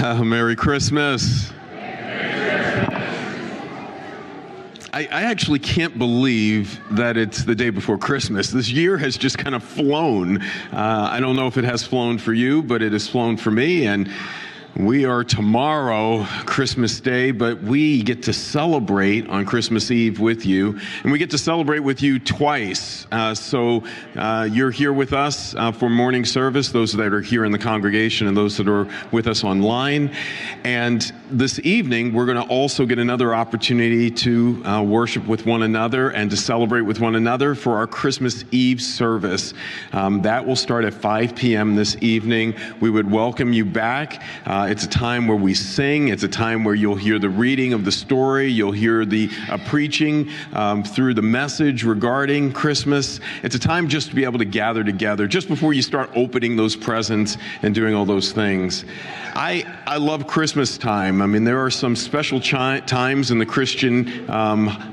Uh, Merry Christmas. I, I, actually can't believe that it's the day before Christmas. This year has just kind of flown. Uh, I don't know if it has flown for you, but it has flown for me. And we are tomorrow, Christmas Day, but we get to celebrate on Christmas Eve with you. And we get to celebrate with you twice. Uh, so uh, you're here with us uh, for morning service, those that are here in the congregation and those that are with us online. And this evening, we're going to also get another opportunity to uh, worship with one another and to celebrate with one another for our Christmas Eve service. Um, that will start at 5 p.m. this evening. We would welcome you back. Uh, it's a time where we sing. It's a time where you'll hear the reading of the story. You'll hear the uh, preaching um, through the message regarding Christmas. It's a time just to be able to gather together just before you start opening those presents and doing all those things. I, I love Christmas time. I mean, there are some special chi- times in the Christian um,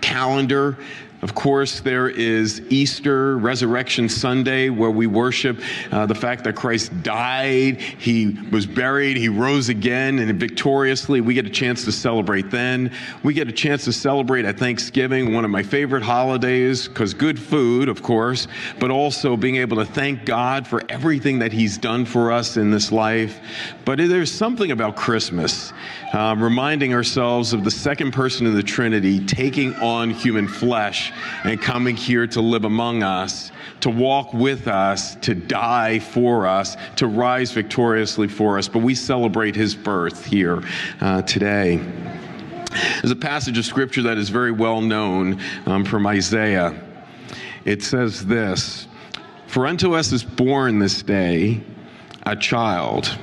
calendar of course, there is Easter, Resurrection Sunday, where we worship uh, the fact that Christ died, he was buried, he rose again, and victoriously. We get a chance to celebrate then. We get a chance to celebrate at Thanksgiving, one of my favorite holidays, because good food, of course, but also being able to thank God for everything that he's done for us in this life. But there's something about Christmas, uh, reminding ourselves of the second person of the Trinity taking on human flesh and coming here to live among us, to walk with us, to die for us, to rise victoriously for us. But we celebrate his birth here uh, today. There's a passage of scripture that is very well known um, from Isaiah. It says this For unto us is born this day a child.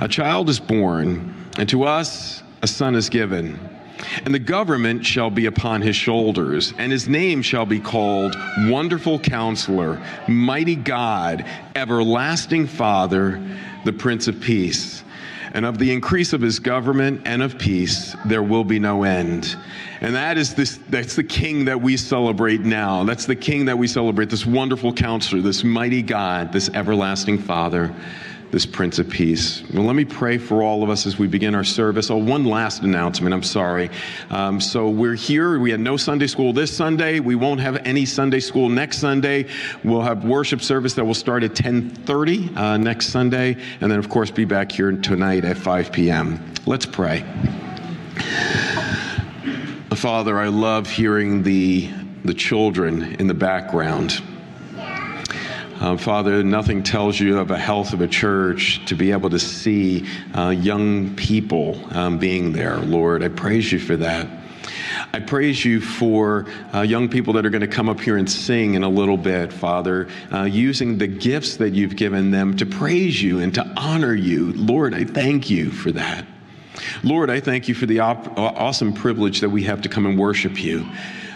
A child is born, and to us a son is given and the government shall be upon his shoulders, and his name shall be called Wonderful Counselor, Mighty God, Everlasting Father, the Prince of Peace. And of the increase of his government and of peace, there will be no end. And that is this, that's the king that we celebrate now. That's the king that we celebrate, this wonderful counselor, this mighty God, this everlasting Father this Prince of Peace. Well, let me pray for all of us as we begin our service. Oh, one last announcement. I'm sorry. Um, so we're here. We had no Sunday school this Sunday. We won't have any Sunday school next Sunday. We'll have worship service that will start at 10:30 uh, next Sunday, and then of course be back here tonight at 5 p.m. Let's pray. Father, I love hearing the the children in the background. Uh, Father, nothing tells you of a health of a church to be able to see uh, young people um, being there. Lord, I praise you for that. I praise you for uh, young people that are going to come up here and sing in a little bit, Father, uh, using the gifts that you've given them to praise you and to honor you. Lord, I thank you for that. Lord, I thank you for the op- awesome privilege that we have to come and worship you.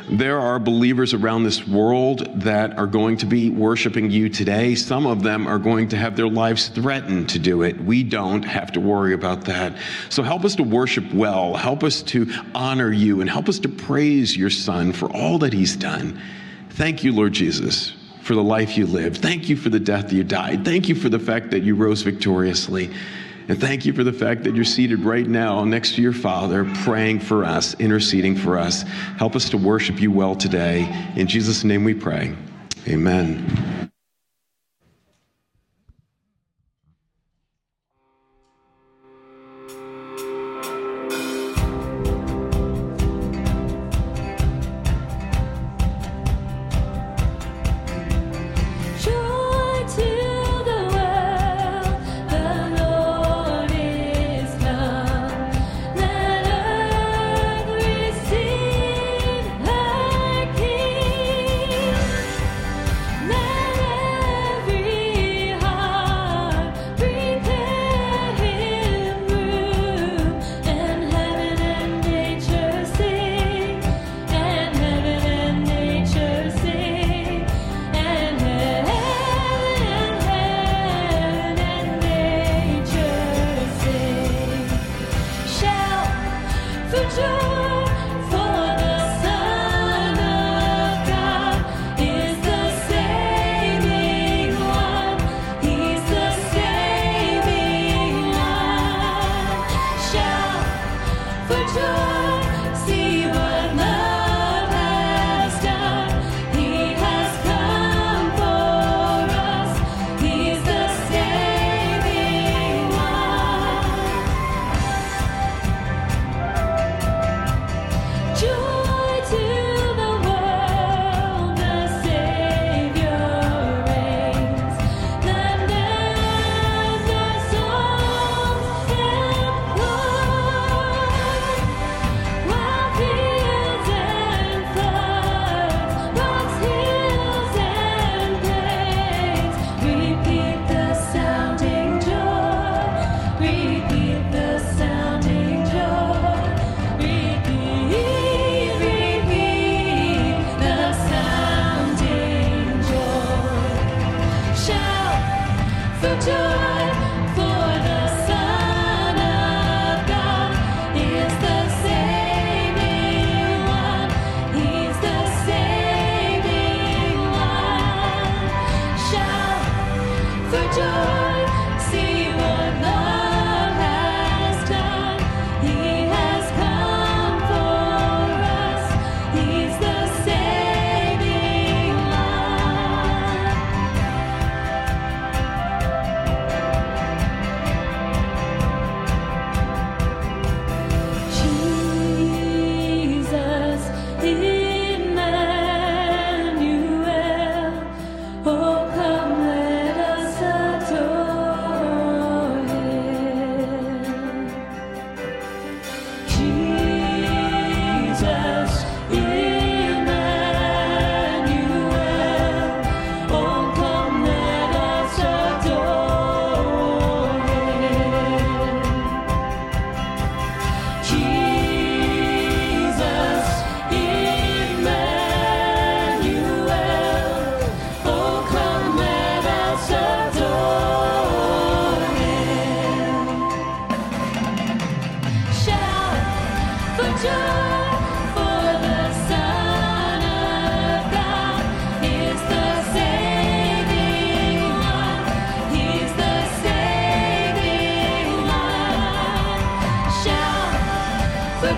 There are believers around this world that are going to be worshiping you today. Some of them are going to have their lives threatened to do it. We don't have to worry about that. So help us to worship well, help us to honor you, and help us to praise your Son for all that he's done. Thank you, Lord Jesus, for the life you lived. Thank you for the death you died. Thank you for the fact that you rose victoriously. And thank you for the fact that you're seated right now next to your Father, praying for us, interceding for us. Help us to worship you well today. In Jesus' name we pray. Amen.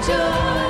Jesus,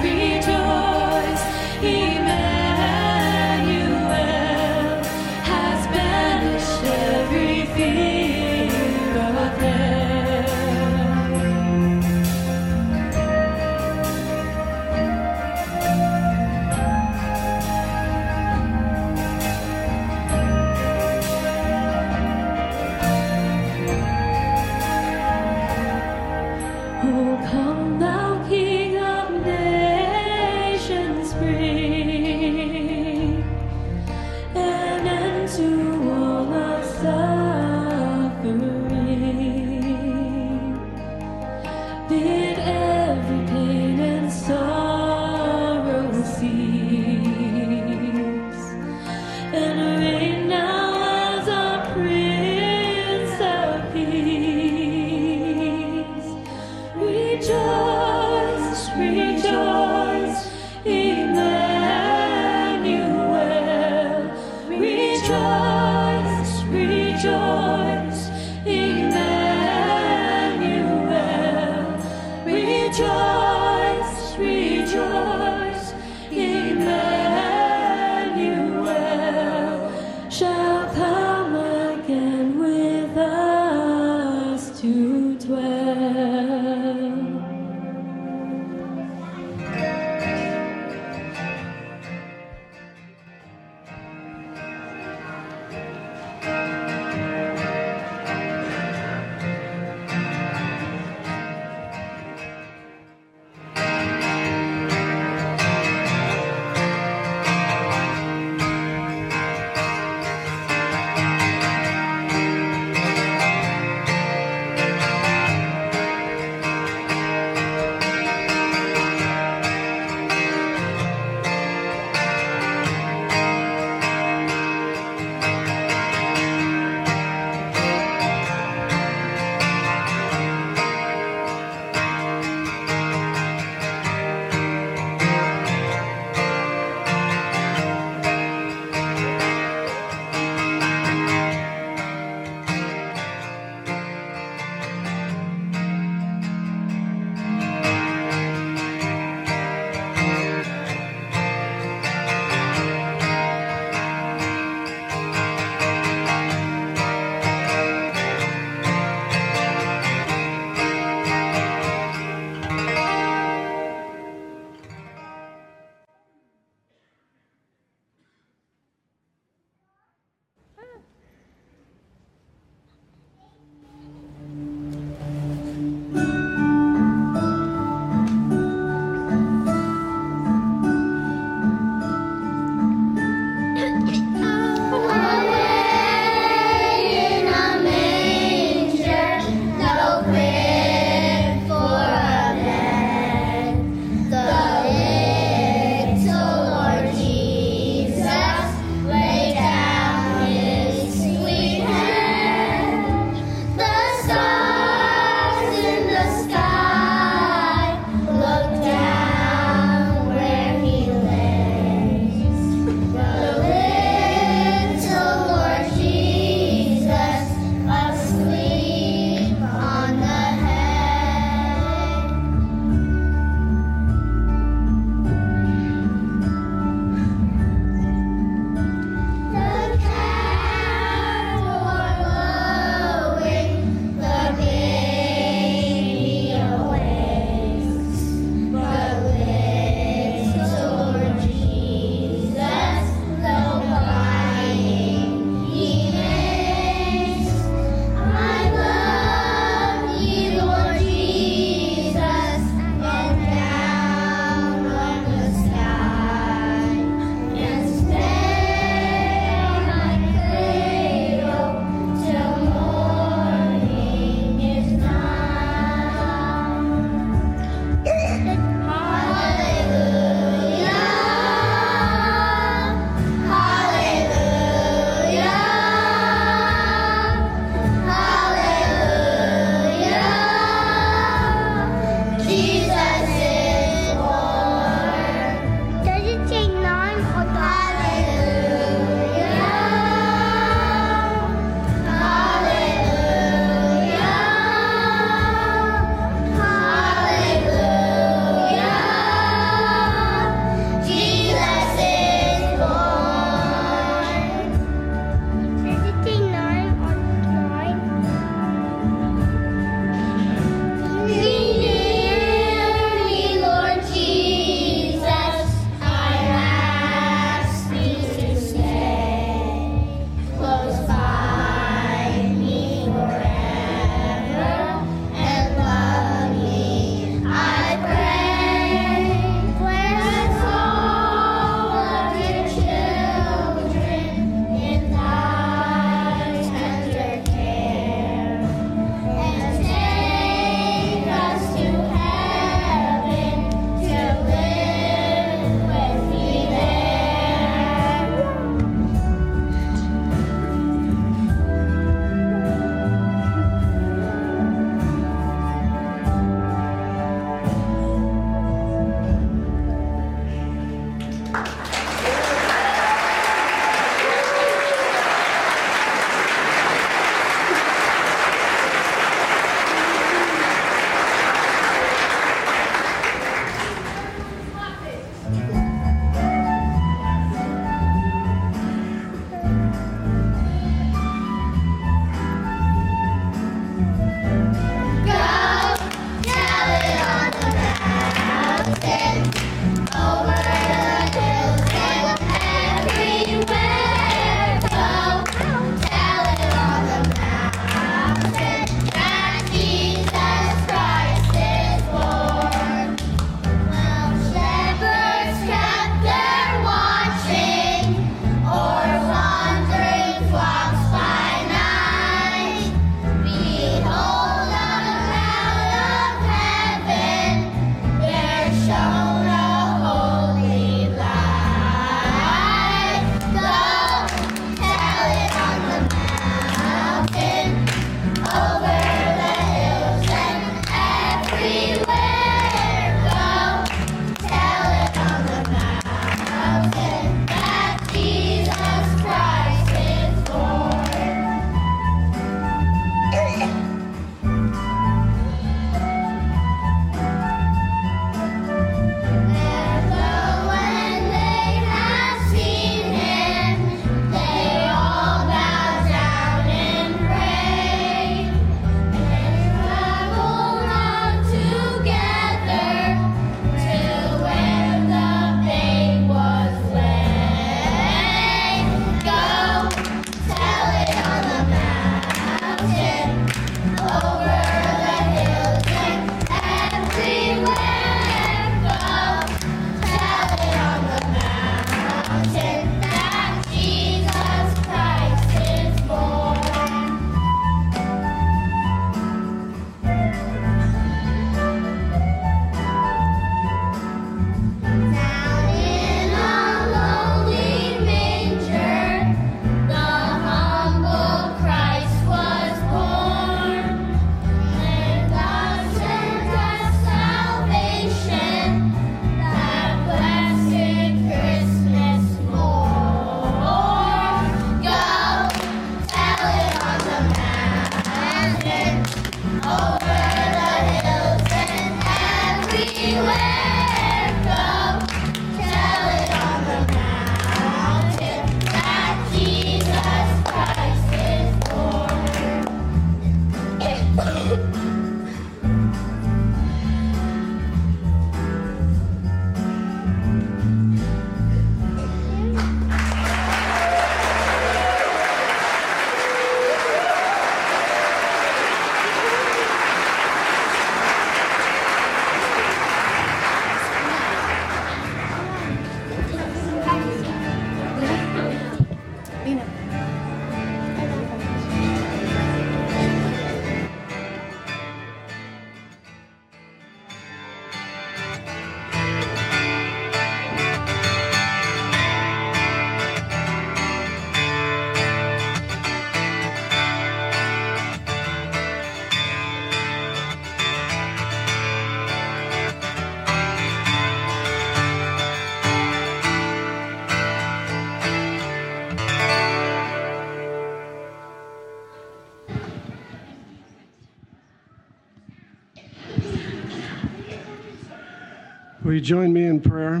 Will you join me in prayer?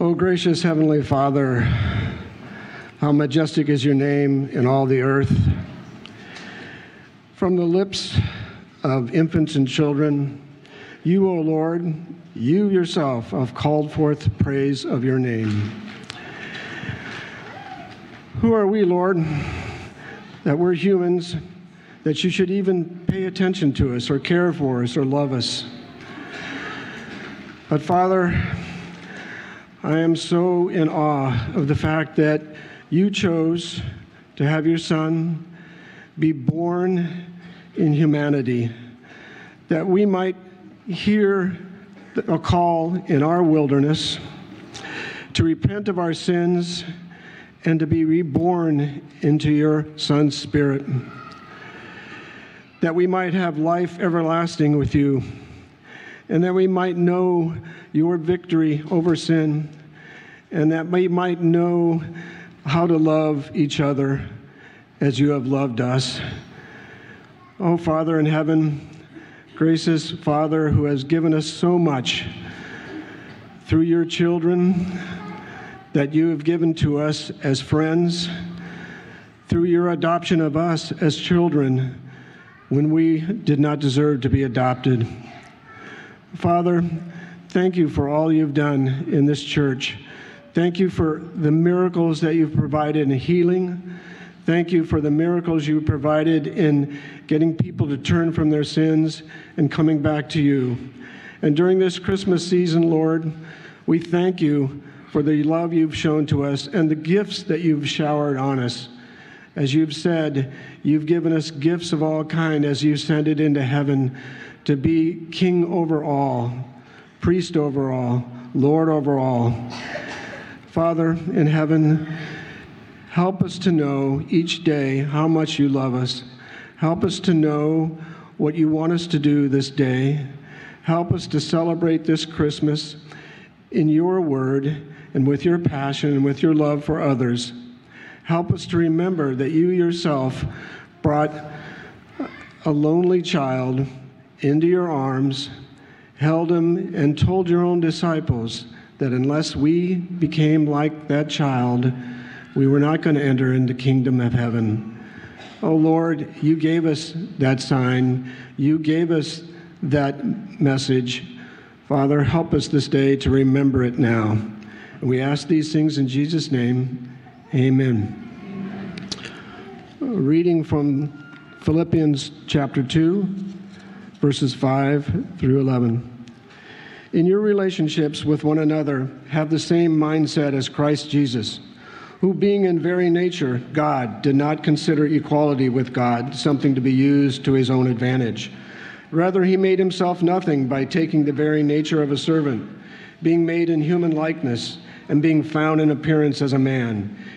Oh, gracious Heavenly Father, how majestic is your name in all the earth. From the lips of infants and children, you, O Lord, you yourself have called forth praise of your name. Who are we, Lord, that we're humans, that you should even pay attention to us or care for us or love us? But Father, I am so in awe of the fact that you chose to have your Son be born in humanity, that we might hear a call in our wilderness to repent of our sins and to be reborn into your Son's Spirit, that we might have life everlasting with you and that we might know your victory over sin, and that we might know how to love each other as you have loved us. Oh, Father in heaven, gracious Father who has given us so much through your children that you have given to us as friends, through your adoption of us as children when we did not deserve to be adopted. Father, thank you for all you've done in this church. Thank you for the miracles that you've provided in healing. Thank you for the miracles you provided in getting people to turn from their sins and coming back to you. And during this Christmas season, Lord, we thank you for the love you've shown to us and the gifts that you've showered on us. As you've said, you've given us gifts of all kind as you send it into heaven to be king over all, priest over all, Lord over all. Father in heaven, help us to know each day how much you love us. Help us to know what you want us to do this day. Help us to celebrate this Christmas in your word and with your passion and with your love for others. Help us to remember that you yourself brought a lonely child into your arms, held him, and told your own disciples that unless we became like that child, we were not going to enter into the kingdom of heaven. Oh Lord, you gave us that sign. You gave us that message. Father, help us this day to remember it now. And we ask these things in Jesus' name. Amen. A reading from Philippians chapter 2 verses 5 through 11. In your relationships with one another, have the same mindset as Christ Jesus, who, being in very nature God, did not consider equality with God something to be used to his own advantage. Rather, he made himself nothing by taking the very nature of a servant, being made in human likeness, and being found in appearance as a man.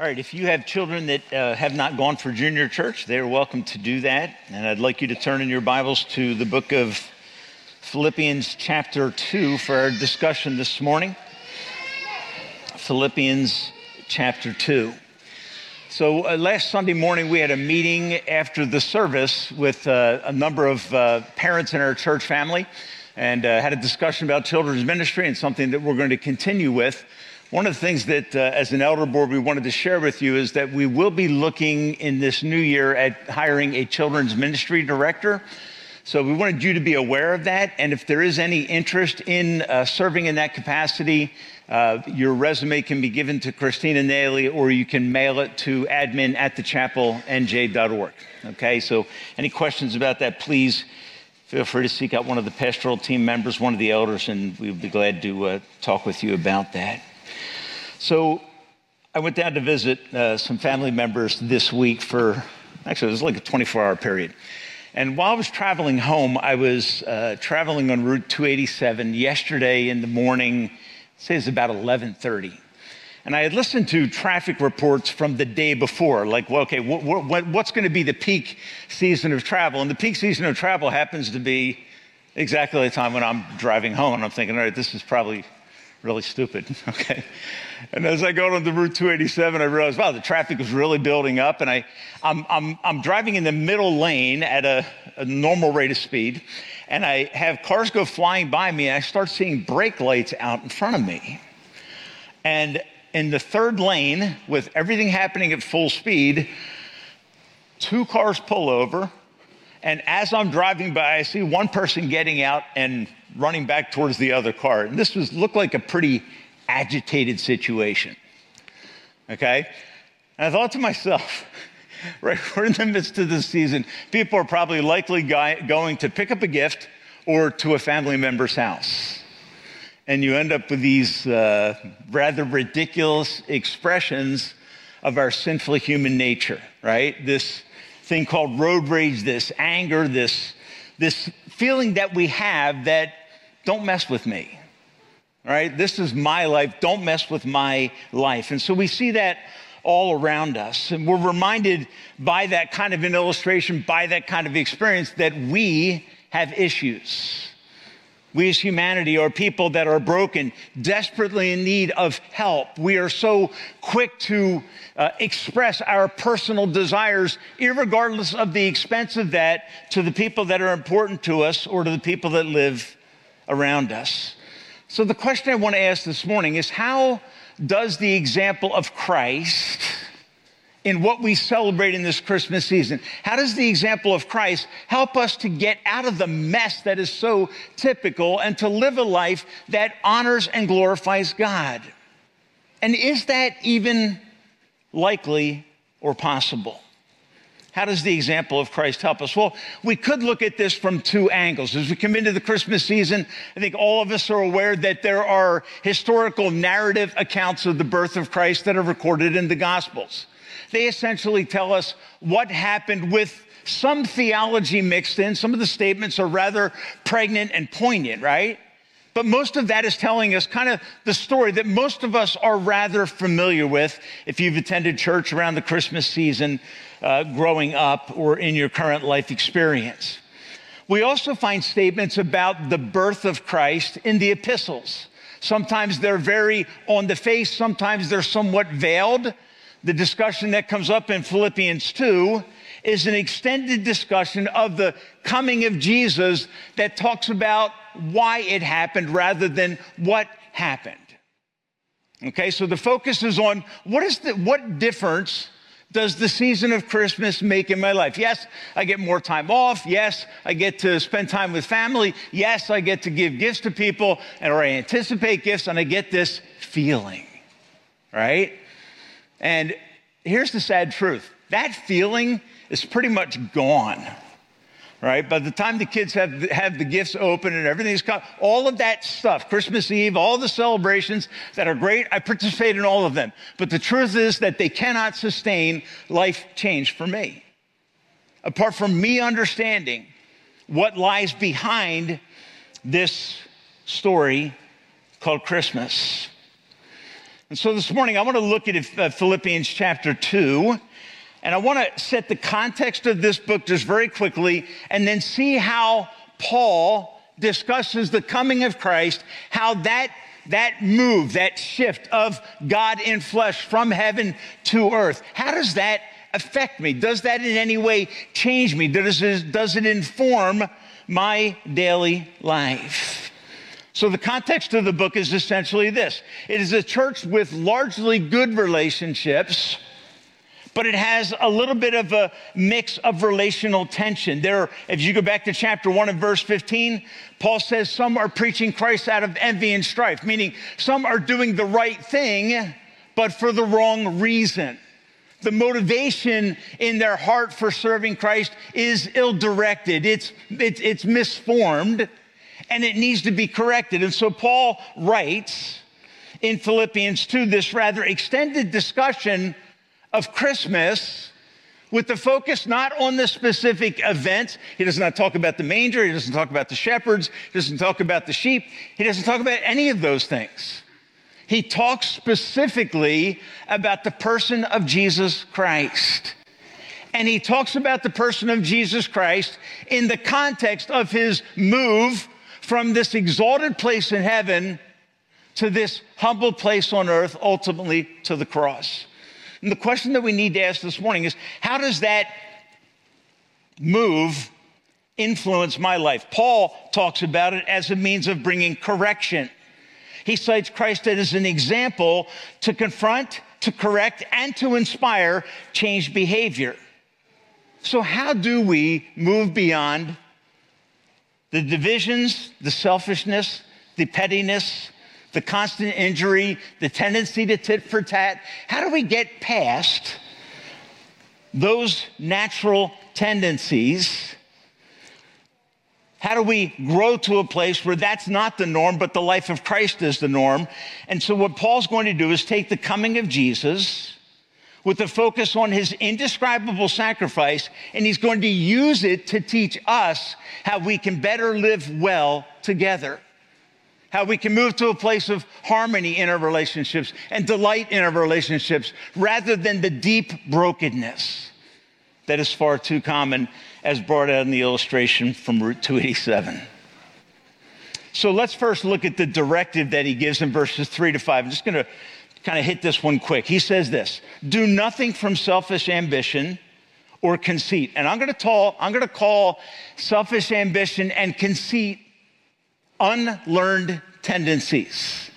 All right, if you have children that uh, have not gone for junior church, they're welcome to do that. And I'd like you to turn in your Bibles to the book of Philippians, chapter 2, for our discussion this morning. Philippians, chapter 2. So, uh, last Sunday morning, we had a meeting after the service with uh, a number of uh, parents in our church family and uh, had a discussion about children's ministry and something that we're going to continue with. One of the things that, uh, as an elder board, we wanted to share with you is that we will be looking in this new year at hiring a children's ministry director. So we wanted you to be aware of that. And if there is any interest in uh, serving in that capacity, uh, your resume can be given to Christina Naily or you can mail it to admin at thechapelnj.org. Okay, so any questions about that, please feel free to seek out one of the pastoral team members, one of the elders, and we would be glad to uh, talk with you about that. So I went down to visit uh, some family members this week for, actually, it was like a 24 hour period. And while I was traveling home, I was uh, traveling on Route 287 yesterday in the morning. Say it's about 11:30, and I had listened to traffic reports from the day before. Like, well, okay, what, what, what's going to be the peak season of travel? And the peak season of travel happens to be exactly the time when I'm driving home. And I'm thinking, all right, this is probably really stupid. Okay. And as I go on the Route 287, I realize, wow, the traffic is really building up. And I, I'm, I'm, I'm driving in the middle lane at a, a normal rate of speed. And I have cars go flying by me, and I start seeing brake lights out in front of me. And in the third lane, with everything happening at full speed, two cars pull over. And as I'm driving by, I see one person getting out and running back towards the other car. And this was looked like a pretty agitated situation. Okay? And I thought to myself, right, we're in the midst of the season. People are probably likely going to pick up a gift or to a family member's house. And you end up with these uh, rather ridiculous expressions of our sinful human nature, right? This thing called road rage, this anger, this, this feeling that we have that don't mess with me. Right, this is my life. Don't mess with my life. And so we see that all around us. And we're reminded by that kind of an illustration, by that kind of experience, that we have issues. We as humanity are people that are broken, desperately in need of help. We are so quick to uh, express our personal desires, regardless of the expense of that, to the people that are important to us or to the people that live around us. So, the question I want to ask this morning is how does the example of Christ in what we celebrate in this Christmas season, how does the example of Christ help us to get out of the mess that is so typical and to live a life that honors and glorifies God? And is that even likely or possible? How does the example of Christ help us? Well, we could look at this from two angles. As we come into the Christmas season, I think all of us are aware that there are historical narrative accounts of the birth of Christ that are recorded in the Gospels. They essentially tell us what happened with some theology mixed in. Some of the statements are rather pregnant and poignant, right? But most of that is telling us kind of the story that most of us are rather familiar with if you've attended church around the Christmas season uh, growing up or in your current life experience. We also find statements about the birth of Christ in the epistles. Sometimes they're very on the face, sometimes they're somewhat veiled. The discussion that comes up in Philippians 2 is an extended discussion of the coming of Jesus that talks about why it happened rather than what happened. Okay, so the focus is on what is the what difference does the season of Christmas make in my life? Yes, I get more time off. Yes, I get to spend time with family. Yes, I get to give gifts to people and or I anticipate gifts and I get this feeling. Right? And here's the sad truth. That feeling is pretty much gone right? By the time the kids have, have the gifts open and everything's come, all of that stuff, Christmas Eve, all the celebrations that are great, I participate in all of them. But the truth is that they cannot sustain life change for me. Apart from me understanding what lies behind this story called Christmas. And so this morning, I want to look at uh, Philippians chapter 2 and I want to set the context of this book just very quickly and then see how Paul discusses the coming of Christ, how that that move, that shift of God in flesh from heaven to earth, how does that affect me? Does that in any way change me? Does it, does it inform my daily life? So, the context of the book is essentially this it is a church with largely good relationships but it has a little bit of a mix of relational tension. There, if you go back to chapter 1 and verse 15, Paul says some are preaching Christ out of envy and strife, meaning some are doing the right thing, but for the wrong reason. The motivation in their heart for serving Christ is ill directed, it's, it's, it's misformed, and it needs to be corrected. And so Paul writes in Philippians 2 this rather extended discussion of Christmas with the focus not on the specific events. He does not talk about the manger. He doesn't talk about the shepherds. He doesn't talk about the sheep. He doesn't talk about any of those things. He talks specifically about the person of Jesus Christ. And he talks about the person of Jesus Christ in the context of his move from this exalted place in heaven to this humble place on earth, ultimately to the cross. And the question that we need to ask this morning is how does that move influence my life? Paul talks about it as a means of bringing correction. He cites Christ as an example to confront, to correct, and to inspire changed behavior. So, how do we move beyond the divisions, the selfishness, the pettiness, the constant injury, the tendency to tit for tat. How do we get past those natural tendencies? How do we grow to a place where that's not the norm, but the life of Christ is the norm? And so, what Paul's going to do is take the coming of Jesus with a focus on his indescribable sacrifice, and he's going to use it to teach us how we can better live well together how we can move to a place of harmony in our relationships and delight in our relationships rather than the deep brokenness that is far too common, as brought out in the illustration from Route 287. So let's first look at the directive that he gives in verses three to five. I'm just going to kind of hit this one quick. He says this Do nothing from selfish ambition or conceit. And I'm going to call, I'm going to call selfish ambition and conceit unlearned tendencies.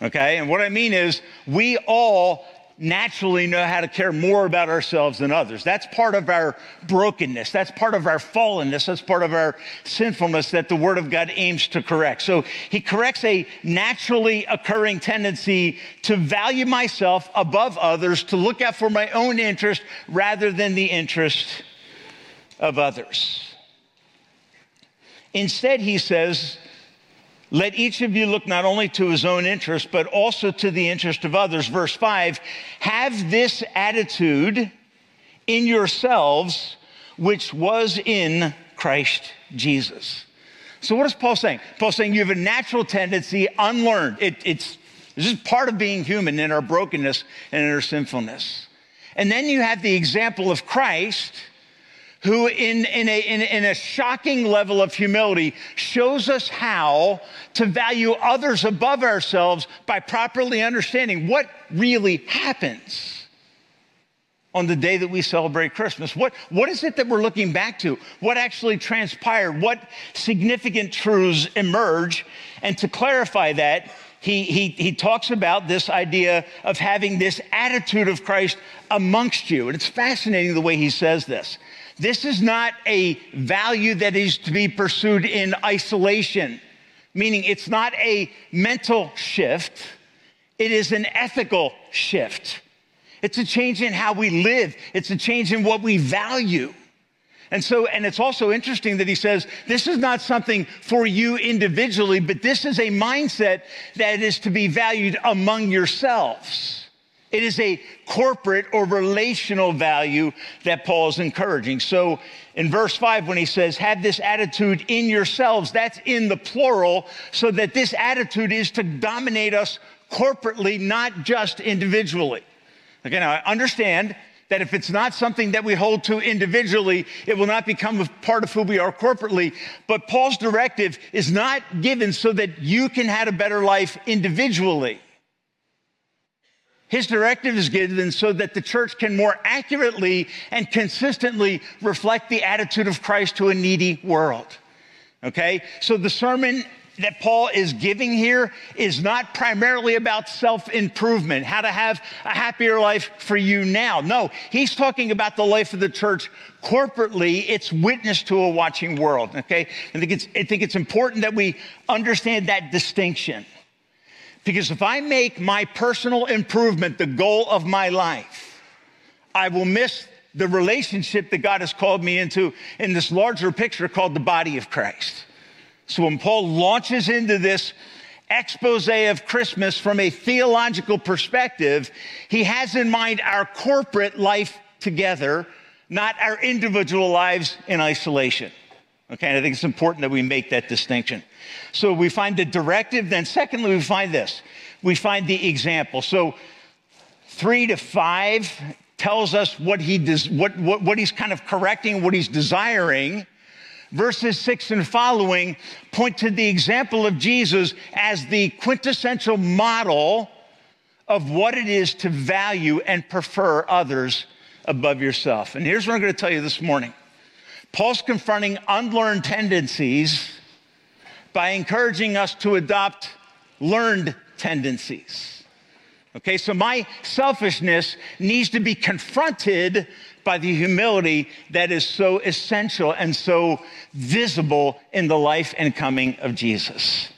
Okay? And what I mean is, we all naturally know how to care more about ourselves than others. That's part of our brokenness. That's part of our fallenness. That's part of our sinfulness that the Word of God aims to correct. So he corrects a naturally occurring tendency to value myself above others, to look out for my own interest rather than the interest of others. Instead, he says, let each of you look not only to his own interest, but also to the interest of others. Verse 5 Have this attitude in yourselves, which was in Christ Jesus. So, what is Paul saying? Paul's saying you have a natural tendency, unlearned. It, it's this is part of being human in our brokenness and in our sinfulness. And then you have the example of Christ who, in, in, a, in, in, a shocking level of humility, shows us how to value others above ourselves by properly understanding what really happens on the day that we celebrate Christmas. What, what is it that we're looking back to? What actually transpired? What significant truths emerge? And to clarify that, he, he, he talks about this idea of having this attitude of Christ amongst you. And it's fascinating the way he says this. This is not a value that is to be pursued in isolation, meaning it's not a mental shift, it is an ethical shift. It's a change in how we live, it's a change in what we value. And so, and it's also interesting that he says this is not something for you individually, but this is a mindset that is to be valued among yourselves. It is a corporate or relational value that Paul is encouraging. So in verse 5, when he says, have this attitude in yourselves, that's in the plural, so that this attitude is to dominate us corporately, not just individually. Now I understand that if it's not something that we hold to individually, it will not become a part of who we are corporately. But Paul's directive is not given so that you can have a better life individually. His directive is given so that the church can more accurately and consistently reflect the attitude of Christ to a needy world. Okay? So the sermon that Paul is giving here is not primarily about self improvement, how to have a happier life for you now. No, he's talking about the life of the church corporately, it's witness to a watching world. Okay? I think it's, I think it's important that we understand that distinction. Because if I make my personal improvement the goal of my life, I will miss the relationship that God has called me into in this larger picture called the body of Christ. So when Paul launches into this expose of Christmas from a theological perspective, he has in mind our corporate life together not our individual lives in isolation. Okay, and I think it's important that we make that distinction. So we find the directive, then secondly, we find this. We find the example. So three to five tells us what, he does, what, what, what he's kind of correcting, what he's desiring. Verses six and following point to the example of Jesus as the quintessential model of what it is to value and prefer others above yourself. And here's what I'm going to tell you this morning Paul's confronting unlearned tendencies by encouraging us to adopt learned tendencies. Okay, so my selfishness needs to be confronted by the humility that is so essential and so visible in the life and coming of Jesus.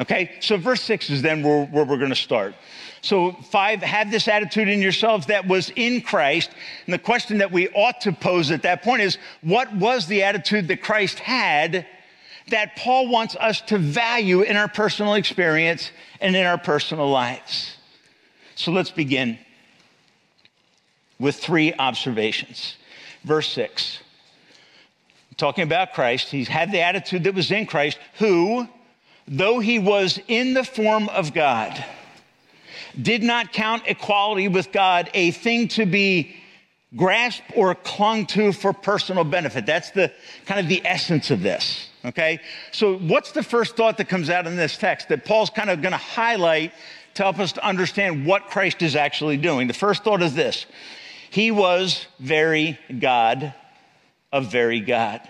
Okay, so verse six is then where, where we're going to start. So, five, have this attitude in yourselves that was in Christ. And the question that we ought to pose at that point is what was the attitude that Christ had that Paul wants us to value in our personal experience and in our personal lives? So, let's begin with three observations. Verse six, talking about Christ, he had the attitude that was in Christ, who, though he was in the form of God, did not count equality with God a thing to be grasped or clung to for personal benefit. That's the kind of the essence of this. Okay? So, what's the first thought that comes out in this text that Paul's kind of going to highlight to help us to understand what Christ is actually doing? The first thought is this He was very God of very God.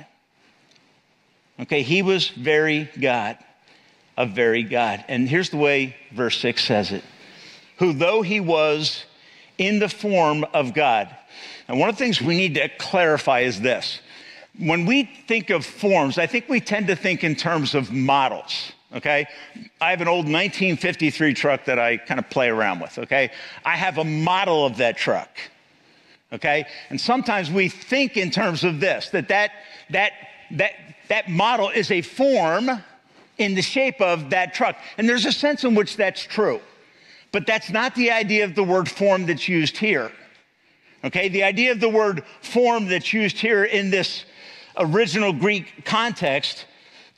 Okay, he was very God of very God. And here's the way verse 6 says it who, though he was in the form of God, and one of the things we need to clarify is this. When we think of forms, I think we tend to think in terms of models, okay? I have an old 1953 truck that I kind of play around with, okay? I have a model of that truck, okay? And sometimes we think in terms of this, that that, that, that, that model is a form in the shape of that truck. And there's a sense in which that's true. But that's not the idea of the word form that's used here. Okay, the idea of the word form that's used here in this original Greek context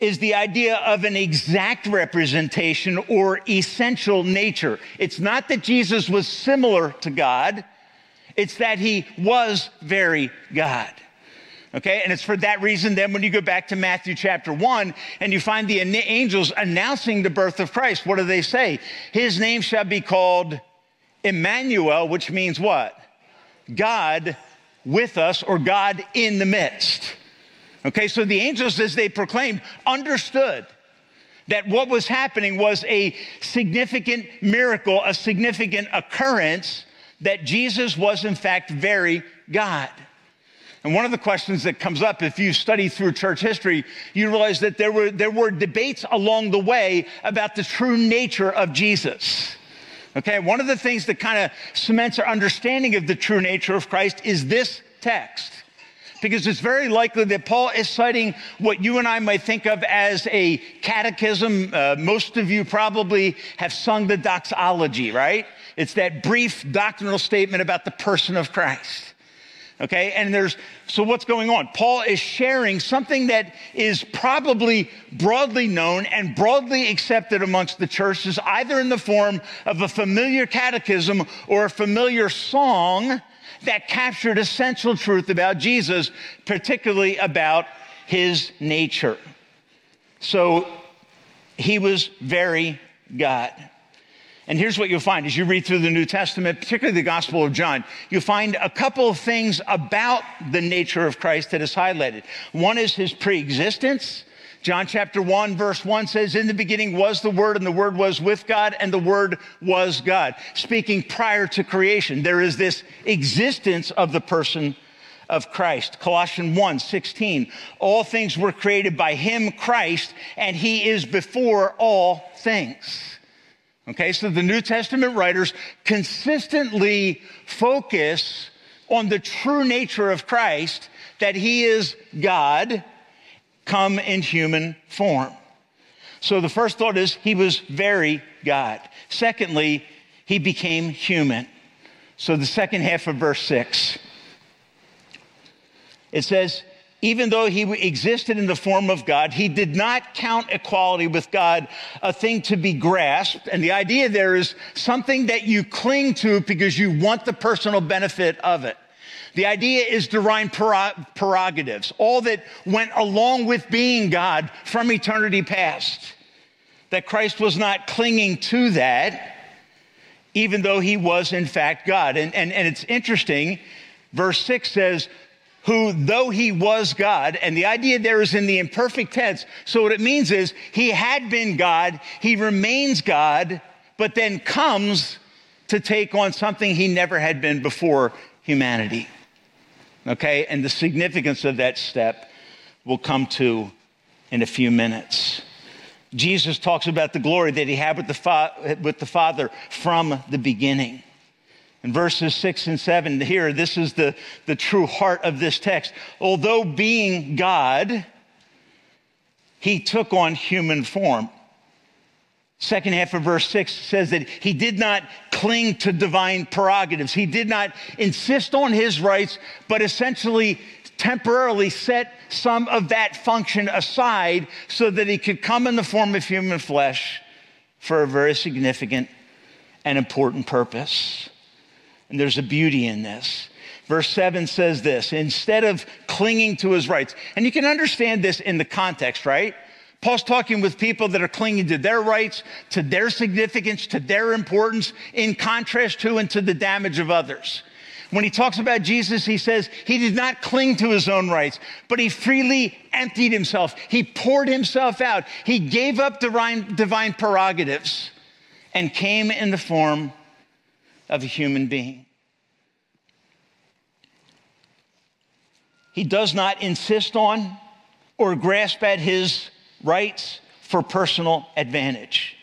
is the idea of an exact representation or essential nature. It's not that Jesus was similar to God, it's that he was very God. Okay, and it's for that reason then when you go back to Matthew chapter 1 and you find the angels announcing the birth of Christ, what do they say? His name shall be called Emmanuel, which means what? God with us or God in the midst. Okay, so the angels, as they proclaimed, understood that what was happening was a significant miracle, a significant occurrence, that Jesus was in fact very God. And one of the questions that comes up if you study through church history, you realize that there were, there were debates along the way about the true nature of Jesus. Okay, one of the things that kind of cements our understanding of the true nature of Christ is this text. Because it's very likely that Paul is citing what you and I might think of as a catechism. Uh, most of you probably have sung the doxology, right? It's that brief doctrinal statement about the person of Christ. Okay, and there's so what's going on? Paul is sharing something that is probably broadly known and broadly accepted amongst the churches, either in the form of a familiar catechism or a familiar song that captured essential truth about Jesus, particularly about his nature. So he was very God. And here's what you'll find as you read through the New Testament, particularly the Gospel of John, you'll find a couple of things about the nature of Christ that is highlighted. One is his preexistence. John chapter 1, verse 1 says, In the beginning was the Word, and the Word was with God, and the Word was God. Speaking prior to creation, there is this existence of the person of Christ. Colossians 1 16, all things were created by him, Christ, and he is before all things. Okay, so the New Testament writers consistently focus on the true nature of Christ, that he is God come in human form. So the first thought is he was very God. Secondly, he became human. So the second half of verse 6. It says, even though he existed in the form of God, he did not count equality with God a thing to be grasped. And the idea there is something that you cling to because you want the personal benefit of it. The idea is divine prerogatives, all that went along with being God from eternity past. That Christ was not clinging to that, even though he was in fact God. And, and, and it's interesting, verse 6 says, who, though he was God, and the idea there is in the imperfect tense. So, what it means is he had been God, he remains God, but then comes to take on something he never had been before humanity. Okay? And the significance of that step will come to in a few minutes. Jesus talks about the glory that he had with the, fa- with the Father from the beginning. In verses six and seven, here, this is the, the true heart of this text. Although being God, he took on human form. Second half of verse 6 says that he did not cling to divine prerogatives. He did not insist on his rights, but essentially temporarily set some of that function aside so that he could come in the form of human flesh for a very significant and important purpose. And there's a beauty in this. Verse 7 says this instead of clinging to his rights, and you can understand this in the context, right? Paul's talking with people that are clinging to their rights, to their significance, to their importance, in contrast to and to the damage of others. When he talks about Jesus, he says he did not cling to his own rights, but he freely emptied himself. He poured himself out. He gave up divine, divine prerogatives and came in the form of a human being. He does not insist on or grasp at his rights for personal advantage.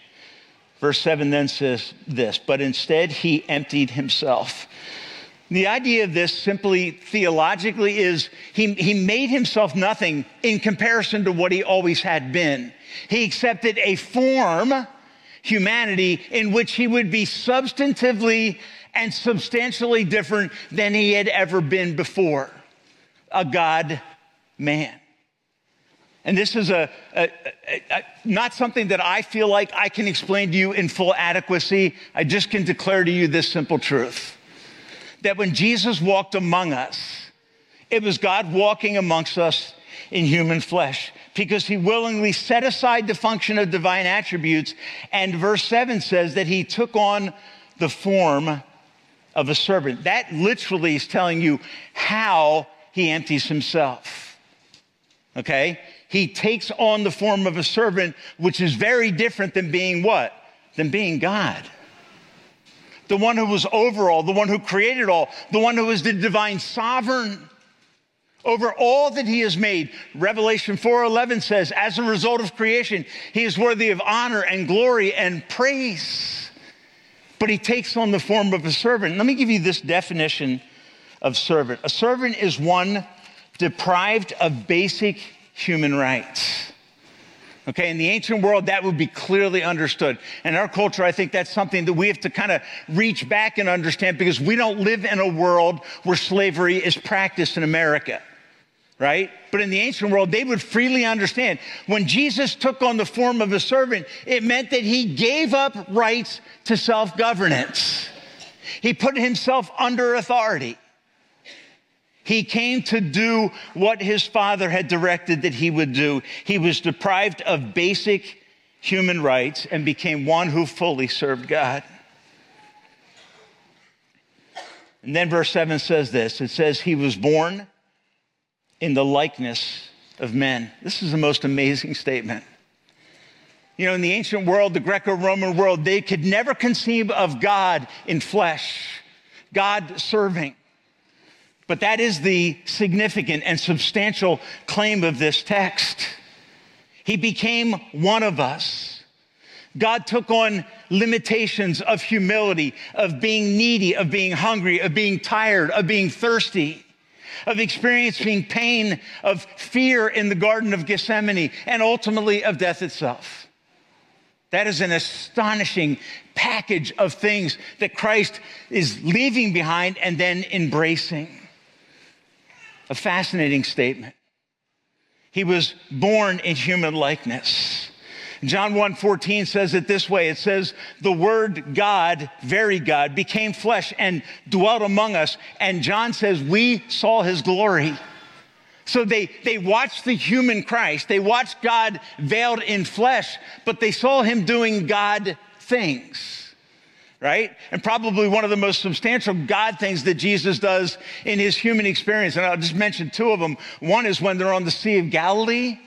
Verse 7 then says this, but instead he emptied himself. The idea of this simply theologically is he, he made himself nothing in comparison to what he always had been. He accepted a form humanity in which he would be substantively and substantially different than he had ever been before a God man. And this is a, a, a, a, not something that I feel like I can explain to you in full adequacy. I just can declare to you this simple truth that when Jesus walked among us, it was God walking amongst us in human flesh because he willingly set aside the function of divine attributes. And verse 7 says that he took on the form of a servant. That literally is telling you how he empties himself. Okay? He takes on the form of a servant, which is very different than being what? Than being God. The one who was over all, the one who created all, the one who was the divine sovereign over all that he has made. Revelation 4:11 says, as a result of creation, he is worthy of honor and glory and praise. But he takes on the form of a servant. Let me give you this definition of servant. A servant is one deprived of basic human rights. Okay, in the ancient world, that would be clearly understood. In our culture, I think that's something that we have to kind of reach back and understand because we don't live in a world where slavery is practiced in America right? But in the ancient world, they would freely understand. When Jesus took on the form of a servant, it meant that he gave up rights to self governance. He put himself under authority. He came to do what his father had directed that he would do. He was deprived of basic human rights and became one who fully served God. And then verse 7 says this it says, He was born in the likeness of men. This is the most amazing statement. You know, in the ancient world, the Greco Roman world, they could never conceive of God in flesh, God serving. But that is the significant and substantial claim of this text. He became one of us. God took on limitations of humility, of being needy, of being hungry, of being tired, of being thirsty of experiencing pain, of fear in the Garden of Gethsemane, and ultimately of death itself. That is an astonishing package of things that Christ is leaving behind and then embracing. a fascinating statement. He was born in human likeness. John 1:14 says it this way. It says, "The word God, very God, became flesh and dwelt among us." And John says, "We saw his glory." So they, they watched the human Christ. They watched God veiled in flesh, but they saw him doing God things right? And probably one of the most substantial God things that Jesus does in his human experience. And I'll just mention two of them. One is when they're on the Sea of Galilee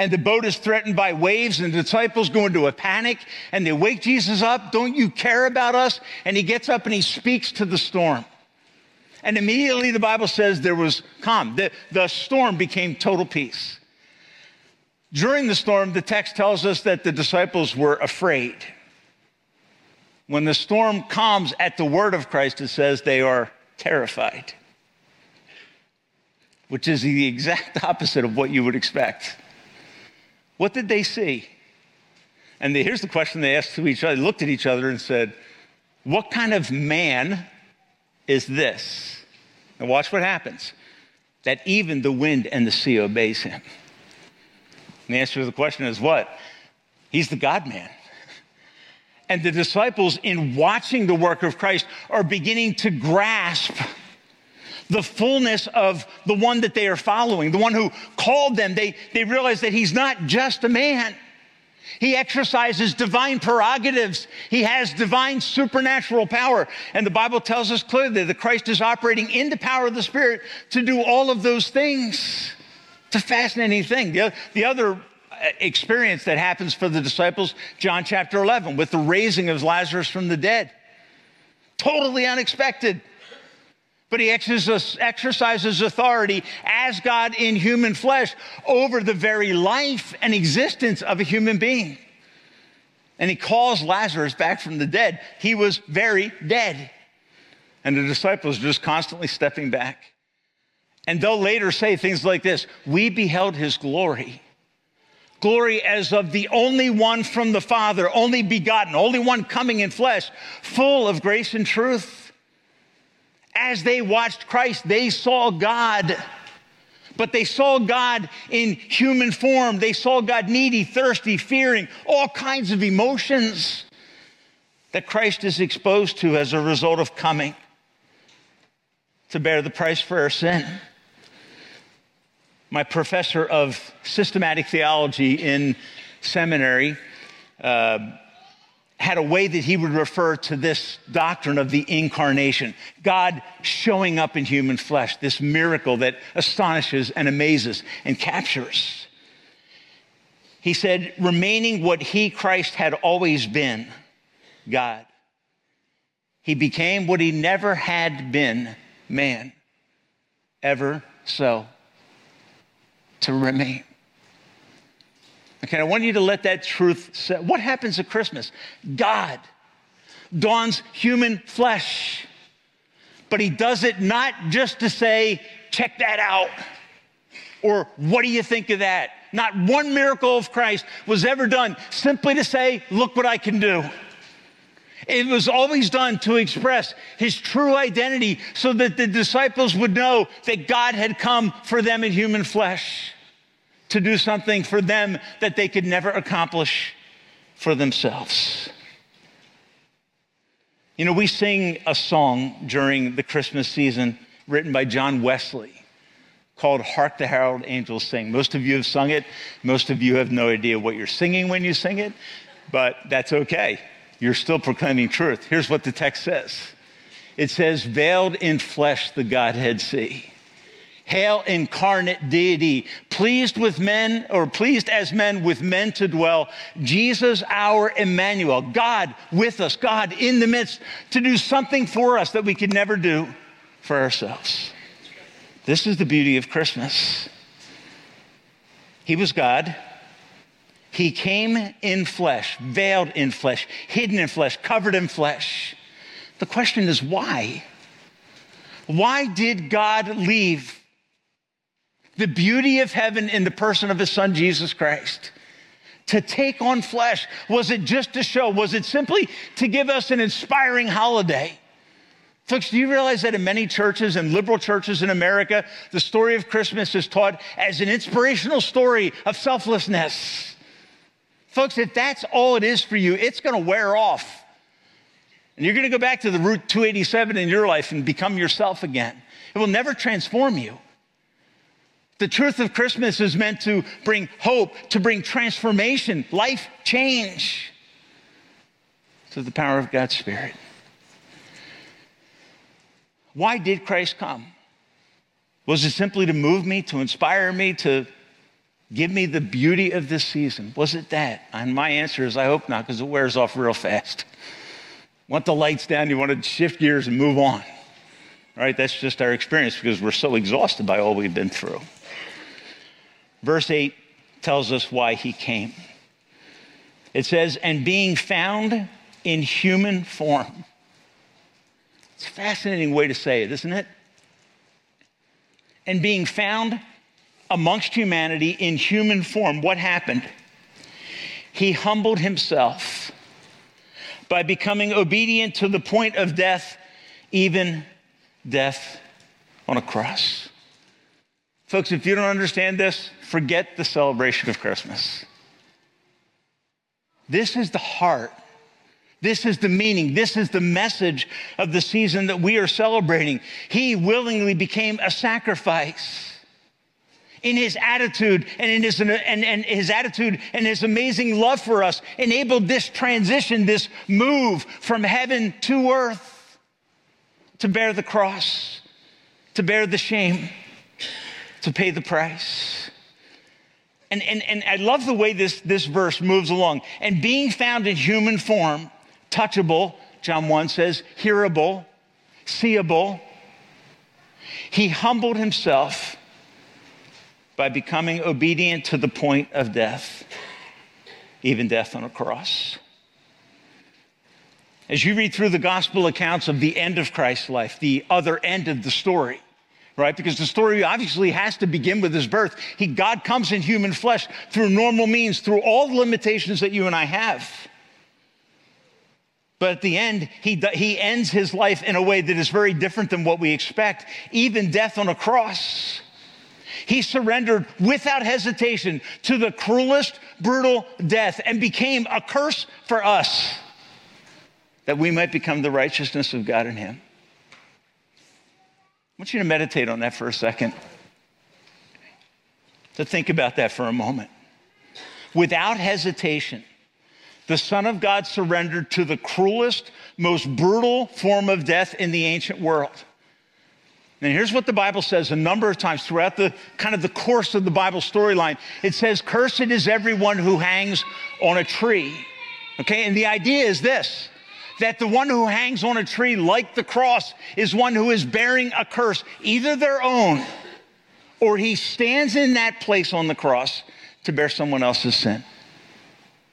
and the boat is threatened by waves and the disciples go into a panic and they wake Jesus up. Don't you care about us? And he gets up and he speaks to the storm. And immediately the Bible says there was calm. The, the storm became total peace. During the storm, the text tells us that the disciples were afraid. When the storm calms at the word of Christ, it says they are terrified, which is the exact opposite of what you would expect. What did they see? And they, here's the question they asked to each other. They looked at each other and said, What kind of man is this? And watch what happens that even the wind and the sea obeys him. And the answer to the question is what? He's the God man. And the disciples, in watching the work of Christ, are beginning to grasp the fullness of the one that they are following, the one who called them. They, they realize that he's not just a man. He exercises divine prerogatives. He has divine supernatural power. And the Bible tells us clearly that Christ is operating in the power of the Spirit to do all of those things. It's a fascinating thing. The, the other uh, experience that happens for the disciples, John chapter 11, with the raising of Lazarus from the dead. Totally unexpected. But he exercises authority as God in human flesh over the very life and existence of a human being. And he calls Lazarus back from the dead. He was very dead. And the disciples are just constantly stepping back. And they'll later say things like this We beheld his glory glory as of the only one from the Father, only begotten, only one coming in flesh, full of grace and truth. As they watched Christ, they saw God, but they saw God in human form. They saw God needy, thirsty, fearing, all kinds of emotions that Christ is exposed to as a result of coming to bear the price for our sin my professor of systematic theology in seminary uh, had a way that he would refer to this doctrine of the incarnation God showing up in human flesh, this miracle that astonishes and amazes and captures. He said, remaining what he, Christ, had always been God. He became what he never had been man, ever so to remain. Okay, I want you to let that truth set. What happens at Christmas? God dawns human flesh, but he does it not just to say, check that out, or what do you think of that? Not one miracle of Christ was ever done simply to say, look what I can do. It was always done to express his true identity so that the disciples would know that God had come for them in human flesh to do something for them that they could never accomplish for themselves. You know, we sing a song during the Christmas season written by John Wesley called Hark the Herald Angels Sing. Most of you have sung it. Most of you have no idea what you're singing when you sing it, but that's okay you're still proclaiming truth. Here's what the text says it says, Veiled in flesh, the Godhead see. Hail, incarnate deity, pleased with men, or pleased as men with men to dwell. Jesus, our Emmanuel, God with us, God in the midst, to do something for us that we could never do for ourselves. This is the beauty of Christmas. He was God. He came in flesh, veiled in flesh, hidden in flesh, covered in flesh. The question is why? Why did God leave the beauty of heaven in the person of his son, Jesus Christ? To take on flesh? Was it just to show? Was it simply to give us an inspiring holiday? Folks, do you realize that in many churches and liberal churches in America, the story of Christmas is taught as an inspirational story of selflessness? Folks, if that's all it is for you, it's going to wear off. And you're going to go back to the Route 287 in your life and become yourself again. It will never transform you. The truth of Christmas is meant to bring hope, to bring transformation, life change through the power of God's Spirit. Why did Christ come? Was it simply to move me, to inspire me, to give me the beauty of this season? Was it that? And my answer is I hope not, because it wears off real fast. Want the lights down, you want to shift gears and move on. Right, that's just our experience because we're so exhausted by all we've been through. Verse 8 tells us why he came. It says, and being found in human form. It's a fascinating way to say it, isn't it? And being found amongst humanity in human form, what happened? He humbled himself by becoming obedient to the point of death, even death on a cross. Folks, if you don't understand this, forget the celebration of Christmas. This is the heart this is the meaning. This is the message of the season that we are celebrating. He willingly became a sacrifice. In his attitude and in his, and, and his attitude and his amazing love for us enabled this transition, this move from heaven to earth to bear the cross, to bear the shame, to pay the price. And, and, and I love the way this, this verse moves along. And being found in human form, touchable, John 1 says, hearable, seeable. He humbled himself by becoming obedient to the point of death, even death on a cross. As you read through the gospel accounts of the end of Christ's life, the other end of the story, right? Because the story obviously has to begin with his birth. He, God comes in human flesh through normal means, through all the limitations that you and I have. But at the end, he, he ends his life in a way that is very different than what we expect, even death on a cross. He surrendered without hesitation to the cruelest, brutal death and became a curse for us that we might become the righteousness of God in him. I want you to meditate on that for a second, to think about that for a moment. Without hesitation, the Son of God surrendered to the cruelest, most brutal form of death in the ancient world. And here's what the Bible says a number of times throughout the kind of the course of the Bible storyline. It says, Cursed is everyone who hangs on a tree. Okay, and the idea is this that the one who hangs on a tree, like the cross, is one who is bearing a curse, either their own or he stands in that place on the cross to bear someone else's sin.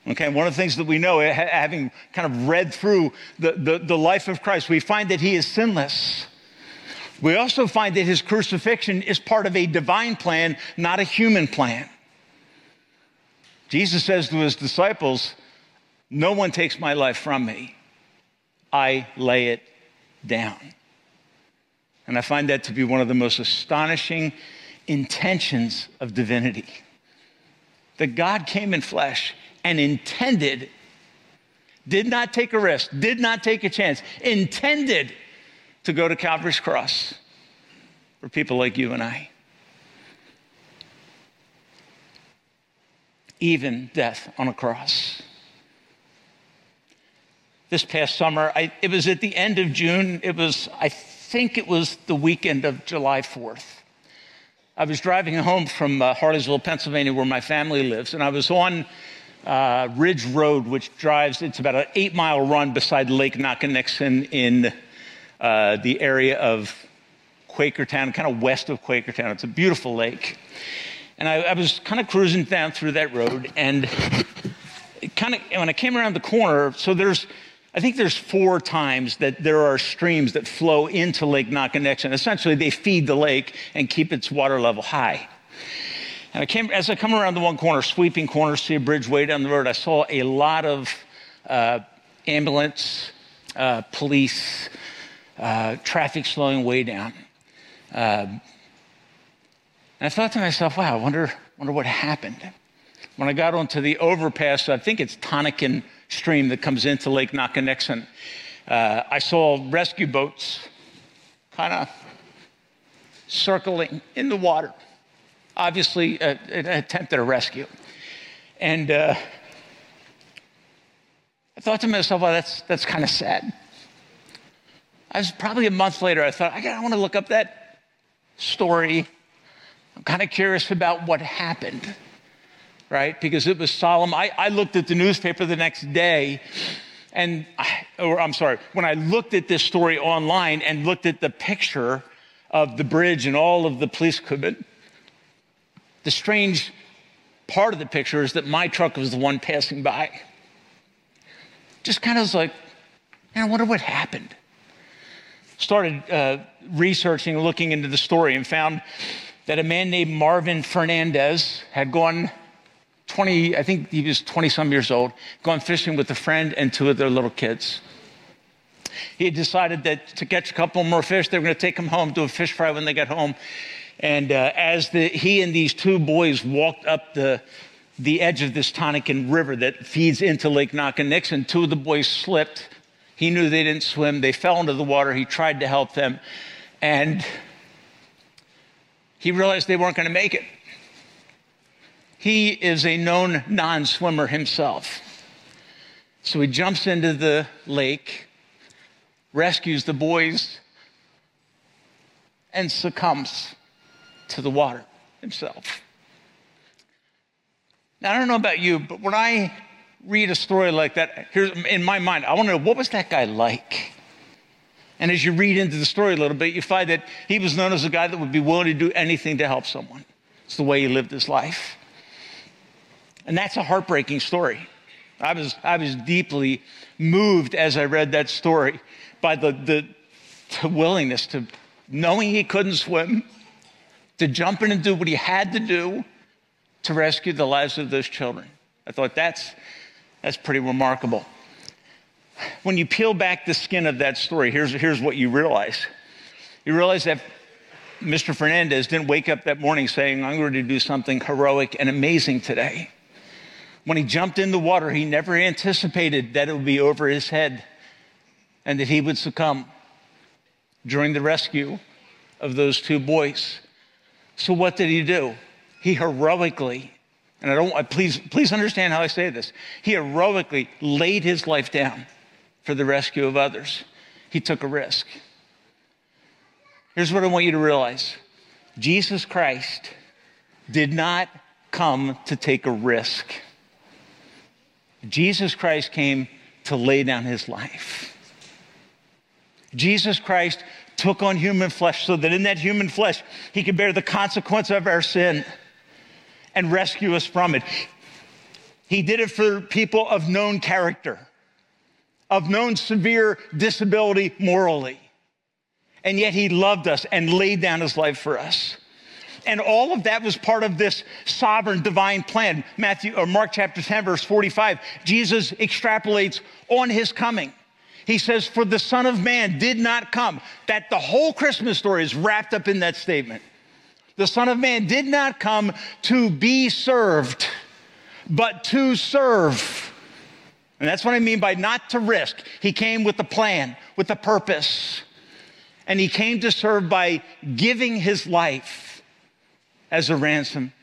Okay, one of the things that we know, eh, having kind of read through the, the, the, life of Christ, we find that he is sinless. We also find that his crucifixion is part of a divine plan, not a human plan. Jesus says to his disciples, No one takes my life from me, I lay it down. And I find that to be one of the most astonishing intentions of divinity. That God came in flesh and intended, did not take a risk, did not take a chance, intended to go to Calvary's cross for people like you and I. Even death on a cross. This past summer, I, it was at the end of June. It was, I think it was the weekend of July 4th. I was driving home from uh, Harleysville, Pennsylvania, where my family lives, and I was on uh, Ridge Road, which drives, it's about an eight mile run beside Lake Nockamixon in uh, the area of Quakertown, kind of west of Quakertown. It's a beautiful lake. And I, I was kind of cruising down through that road, and kind of when I came around the corner, so there's, I think there's four times that there are streams that flow into Lake Nockamixon. Essentially, they feed the lake and keep its water level high. And I came, as I come around the one corner, sweeping corner, see a bridge way down the road, I saw a lot of uh, ambulance, uh, police, uh, traffic slowing way down. Um, and I thought to myself, wow, I wonder, wonder what happened. When I got onto the overpass, I think it's Tohickon Stream that comes into Lake Nockamixon, uh, I saw rescue boats kind of circling in the water, obviously uh, an attempt at a rescue. And uh, I thought to myself, well, that's, that's kind of sad. I was probably a month later, I thought, I, I want to look up that story. I'm kind of curious about what happened, right? Because it was solemn. I, I looked at the newspaper the next day, and, I, or I'm sorry, when I looked at this story online and looked at the picture of the bridge and all of the police equipment, the strange part of the picture is that my truck was the one passing by. Just kind of was like, man, I wonder what happened started uh, researching, looking into the story, and found that a man named Marvin Fernandez had gone 20, I think he was 20 some years old, gone fishing with a friend and two of their little kids. He had decided that to catch a couple more fish, they were going to take them home, do a fish fry when they got home. And uh, as the, he and these two boys walked up the, the edge of this Tohickon River that feeds into Lake Nockamixon, two of the boys slipped he knew they didn't swim. They fell into the water. He tried to help them. And he realized they weren't going to make it. He is a known non swimmer himself. So he jumps into the lake, rescues the boys, and succumbs to the water himself. Now, I don't know about you, but when I read a story like that, here's in my mind, I want to know what was that guy like? And as you read into the story a little bit, you find that he was known as a guy that would be willing to do anything to help someone. It's the way he lived his life. And that's a heartbreaking story. I was, I was deeply moved as I read that story by the, the, the willingness to, knowing he couldn't swim, to jump in and do what he had to do to rescue the lives of those children. I thought that's, that's pretty remarkable. When you peel back the skin of that story, here's, here's what you realize. You realize that Mr. Fernandez didn't wake up that morning saying, I'm going to do something heroic and amazing today. When he jumped in the water, he never anticipated that it would be over his head and that he would succumb during the rescue of those two boys. So, what did he do? He heroically and I don't, please, please understand how I say this. He heroically laid his life down for the rescue of others. He took a risk. Here's what I want you to realize Jesus Christ did not come to take a risk. Jesus Christ came to lay down his life. Jesus Christ took on human flesh so that in that human flesh he could bear the consequence of our sin and rescue us from it. He did it for people of known character, of known severe disability morally. And yet he loved us and laid down his life for us. And all of that was part of this sovereign divine plan. Matthew or Mark chapter 10 verse 45. Jesus extrapolates on his coming. He says, For the Son of Man did not come. That the whole Christmas story is wrapped up in that statement. The Son of Man did not come to be served, but to serve. And that's what I mean by not to risk. He came with a plan, with a purpose. And he came to serve by giving his life as a ransom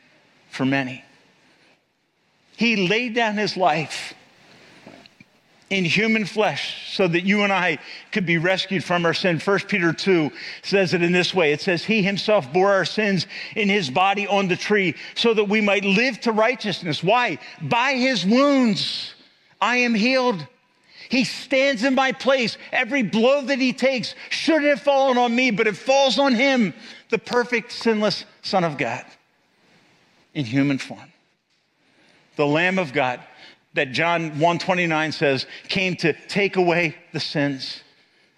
for many. He laid down his life in human flesh so that you and I could be rescued from our sin. 1 Peter 2 says it in this way it says, He himself bore our sins in his body on the tree so that we might live to righteousness. Why? By his wounds I am healed. He stands in my place. Every blow that he takes should have fallen on me, but it falls on him, the perfect, sinless Son of God in human form. The Lamb of God that John 129 says came to take away the sins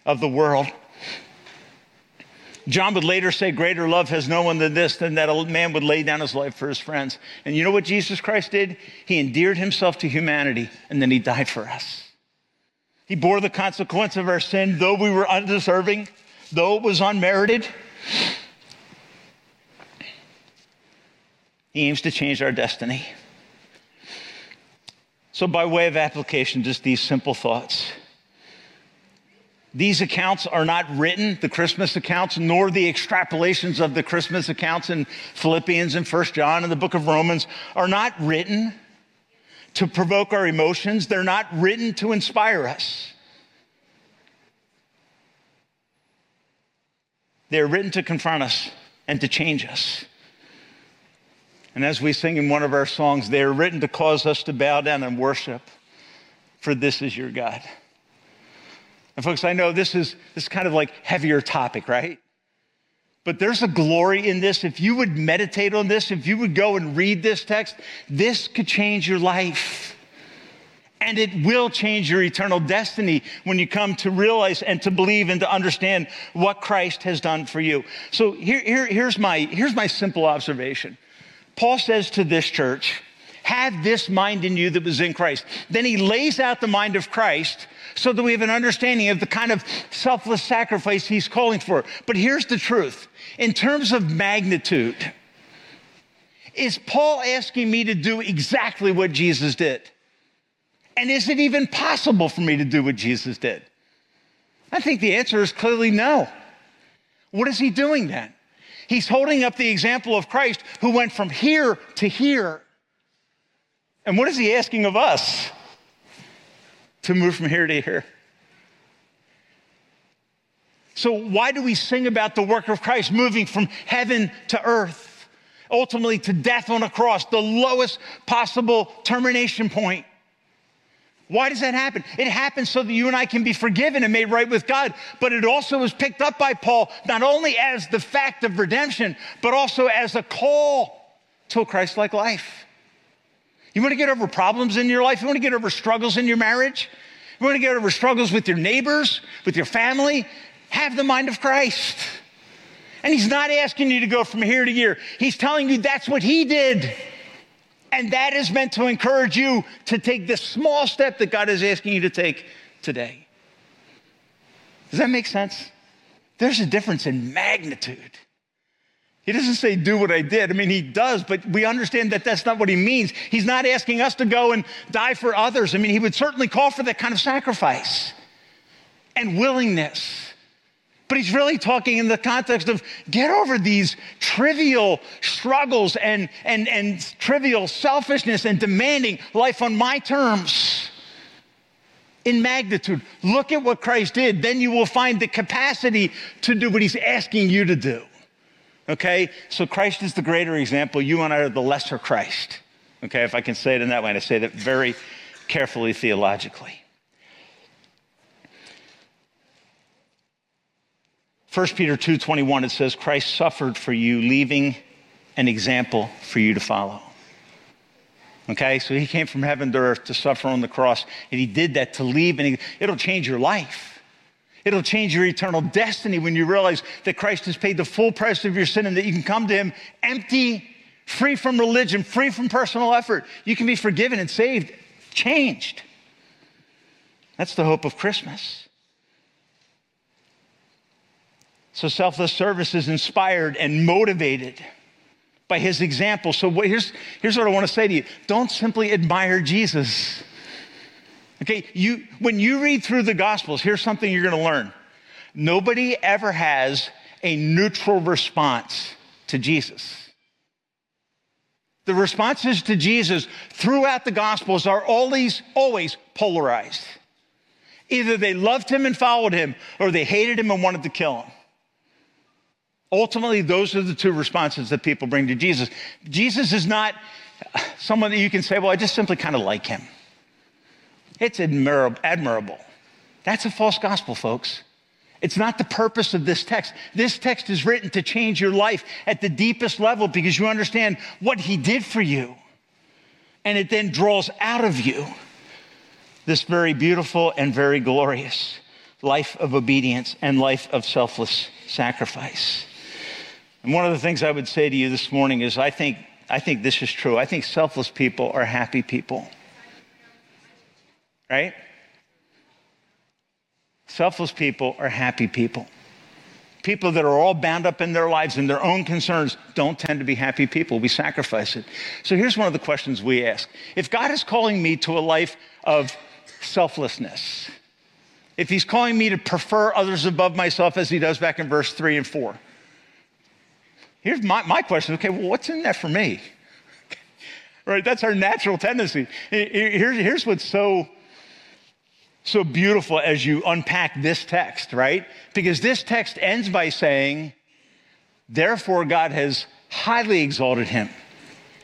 of the world. John would later say, Greater love has no one than this, than that a man would lay down his life for his friends. And you know what Jesus Christ did? He endeared himself to humanity and then he died for us. He bore the consequence of our sin, though we were undeserving, though it was unmerited. He aims to change our destiny. So, by way of application, just these simple thoughts. These accounts are not written, the Christmas accounts, nor the extrapolations of the Christmas accounts in Philippians and First John and the book of Romans are not written to provoke our emotions. They're not written to inspire us. They're written to confront us and to change us. And as we sing in one of our songs, they are written to cause us to bow down and worship, for this is your God. And folks, I know this is this is kind of like heavier topic, right? But there's a glory in this. If you would meditate on this, if you would go and read this text, this could change your life. And it will change your eternal destiny when you come to realize and to believe and to understand what Christ has done for you. So here, here, here's, my, here's my simple observation. Paul says to this church, have this mind in you that was in Christ. Then he lays out the mind of Christ so that we have an understanding of the kind of selfless sacrifice he's calling for. But here's the truth in terms of magnitude, is Paul asking me to do exactly what Jesus did? And is it even possible for me to do what Jesus did? I think the answer is clearly no. What is he doing then? He's holding up the example of Christ who went from here to here. And what is he asking of us? To move from here to here. So, why do we sing about the work of Christ moving from heaven to earth, ultimately to death on a cross, the lowest possible termination point? Why does that happen? It happens so that you and I can be forgiven and made right with God. But it also was picked up by Paul not only as the fact of redemption, but also as a call to a Christ like life. You want to get over problems in your life? You want to get over struggles in your marriage? You want to get over struggles with your neighbors, with your family? Have the mind of Christ. And he's not asking you to go from here to here, he's telling you that's what he did. And that is meant to encourage you to take this small step that God is asking you to take today. Does that make sense? There's a difference in magnitude. He doesn't say, do what I did. I mean, he does, but we understand that that's not what he means. He's not asking us to go and die for others. I mean, he would certainly call for that kind of sacrifice and willingness. But he's really talking in the context of get over these trivial struggles and, and, and trivial selfishness and demanding life on my terms in magnitude. Look at what Christ did. Then you will find the capacity to do what he's asking you to do. Okay? So Christ is the greater example. You and I are the lesser Christ. Okay? If I can say it in that way, and I say that very carefully theologically. 1 Peter 2:21 it says Christ suffered for you leaving an example for you to follow. Okay? So he came from heaven to earth to suffer on the cross and he did that to leave and it'll change your life. It'll change your eternal destiny when you realize that Christ has paid the full price of your sin and that you can come to him empty, free from religion, free from personal effort. You can be forgiven and saved, changed. That's the hope of Christmas. So selfless service is inspired and motivated by his example. So what, here's, here's what I want to say to you. Don't simply admire Jesus. Okay, you, when you read through the Gospels, here's something you're going to learn. Nobody ever has a neutral response to Jesus. The responses to Jesus throughout the Gospels are always, always polarized. Either they loved him and followed him, or they hated him and wanted to kill him. Ultimately, those are the two responses that people bring to Jesus. Jesus is not someone that you can say, well, I just simply kind of like him. It's admirable. That's a false gospel, folks. It's not the purpose of this text. This text is written to change your life at the deepest level because you understand what he did for you. And it then draws out of you this very beautiful and very glorious life of obedience and life of selfless sacrifice. And one of the things I would say to you this morning is I think, I think this is true. I think selfless people are happy people. Right? Selfless people are happy people. People that are all bound up in their lives and their own concerns don't tend to be happy people. We sacrifice it. So here's one of the questions we ask If God is calling me to a life of selflessness, if He's calling me to prefer others above myself as He does back in verse 3 and 4, here's my, my question okay, well, what's in that for me? right? That's our natural tendency. Here's, here's what's so so beautiful as you unpack this text, right? Because this text ends by saying, Therefore, God has highly exalted him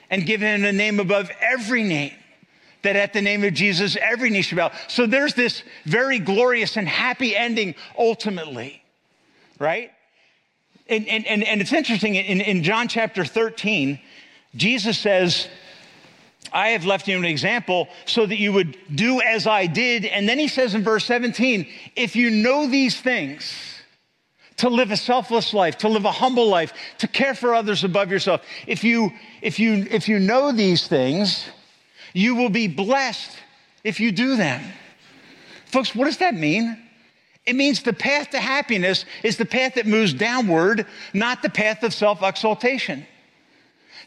and given him a name above every name, that at the name of Jesus, every knee shall bow. So there's this very glorious and happy ending ultimately, right? And, and, and, and it's interesting, in, in John chapter 13, Jesus says, I have left you an example so that you would do as I did. And then he says in verse 17, if you know these things, to live a selfless life, to live a humble life, to care for others above yourself, if you, if you, if you know these things, you will be blessed if you do them. Folks, what does that mean? It means the path to happiness is the path that moves downward, not the path of self exaltation.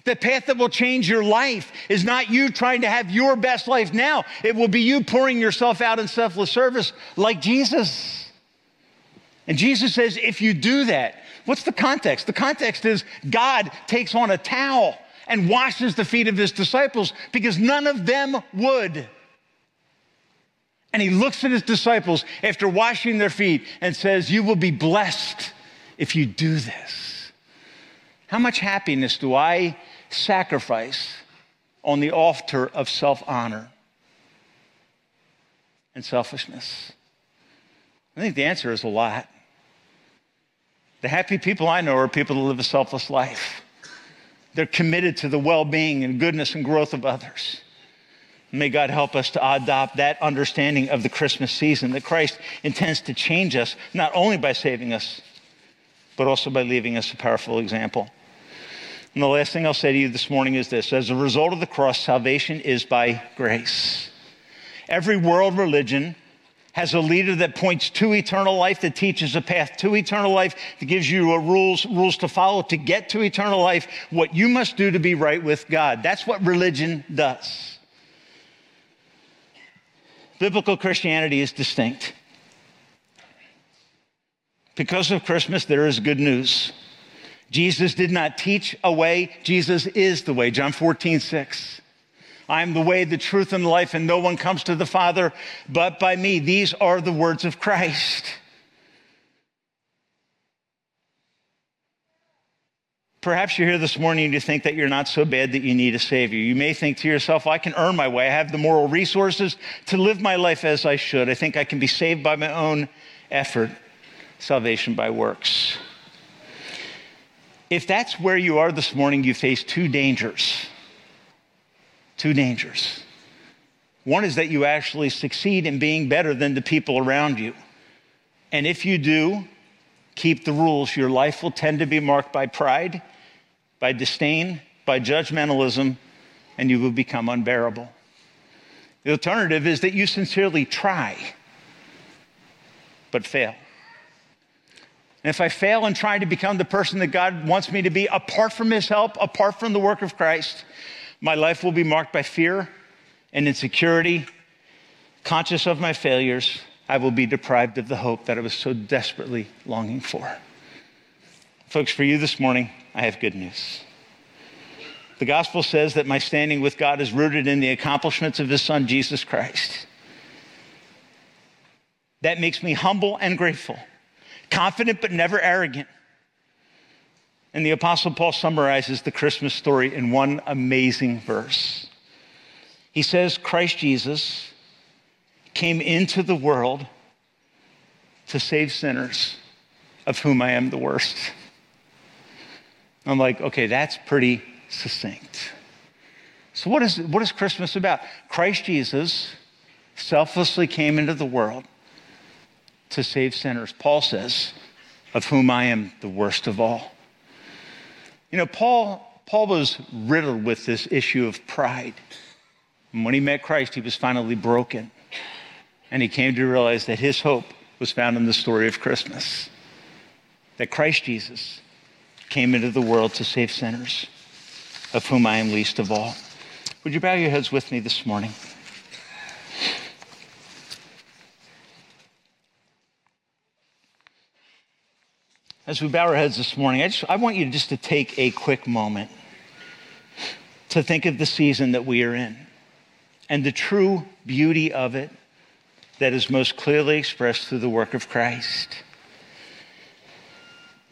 The path that will change your life is not you trying to have your best life now. It will be you pouring yourself out in selfless service like Jesus. And Jesus says, if you do that, what's the context? The context is God takes on a towel and washes the feet of his disciples because none of them would. And he looks at his disciples after washing their feet and says, You will be blessed if you do this. How much happiness do I sacrifice on the altar of self honor and selfishness? I think the answer is a lot. The happy people I know are people that live a selfless life. They're committed to the well being and goodness and growth of others. May God help us to adopt that understanding of the Christmas season that Christ intends to change us, not only by saving us, but also by leaving us a powerful example. And the last thing I'll say to you this morning is this as a result of the cross, salvation is by grace. Every world religion has a leader that points to eternal life, that teaches a path to eternal life, that gives you rules, rules to follow to get to eternal life, what you must do to be right with God. That's what religion does. Biblical Christianity is distinct. Because of Christmas, there is good news. Jesus did not teach a way, Jesus is the way. John 14, 6. I am the way, the truth, and the life, and no one comes to the Father but by me. These are the words of Christ. Perhaps you're here this morning and you think that you're not so bad that you need a Savior. You may think to yourself, I can earn my way. I have the moral resources to live my life as I should. I think I can be saved by my own effort. Salvation by works. If that's where you are this morning, you face two dangers. Two dangers. One is that you actually succeed in being better than the people around you. And if you do, keep the rules, your life will tend to be marked by pride, by disdain, by judgmentalism, and you will become unbearable. The alternative is that you sincerely try, but fail. And if I fail in trying to become the person that God wants me to be, apart from His help, apart from the work of Christ, my life will be marked by fear and insecurity. Conscious of my failures, I will be deprived of the hope that I was so desperately longing for. Folks, for you this morning, I have good news. The gospel says that my standing with God is rooted in the accomplishments of His Son, Jesus Christ. That makes me humble and grateful confident but never arrogant. And the Apostle Paul summarizes the Christmas story in one amazing verse. He says, Christ Jesus came into the world to save sinners, of whom I am the worst. I'm like, okay, that's pretty succinct. So, what is, what is Christmas about? Christ Jesus selflessly came into the world to save sinners. Paul says, of whom I am the worst of all. You know, Paul, Paul was riddled with this issue of pride. And when he met Christ, he was finally broken. And he came to realize that his hope was found in the story of Christmas that Christ Jesus came into the world to save sinners, of whom I am least of all. Would you bow your heads with me this morning? As we bow our heads this morning, I, just, I want you just to take a quick moment to think of the season that we are in and the true beauty of it that is most clearly expressed through the work of Christ.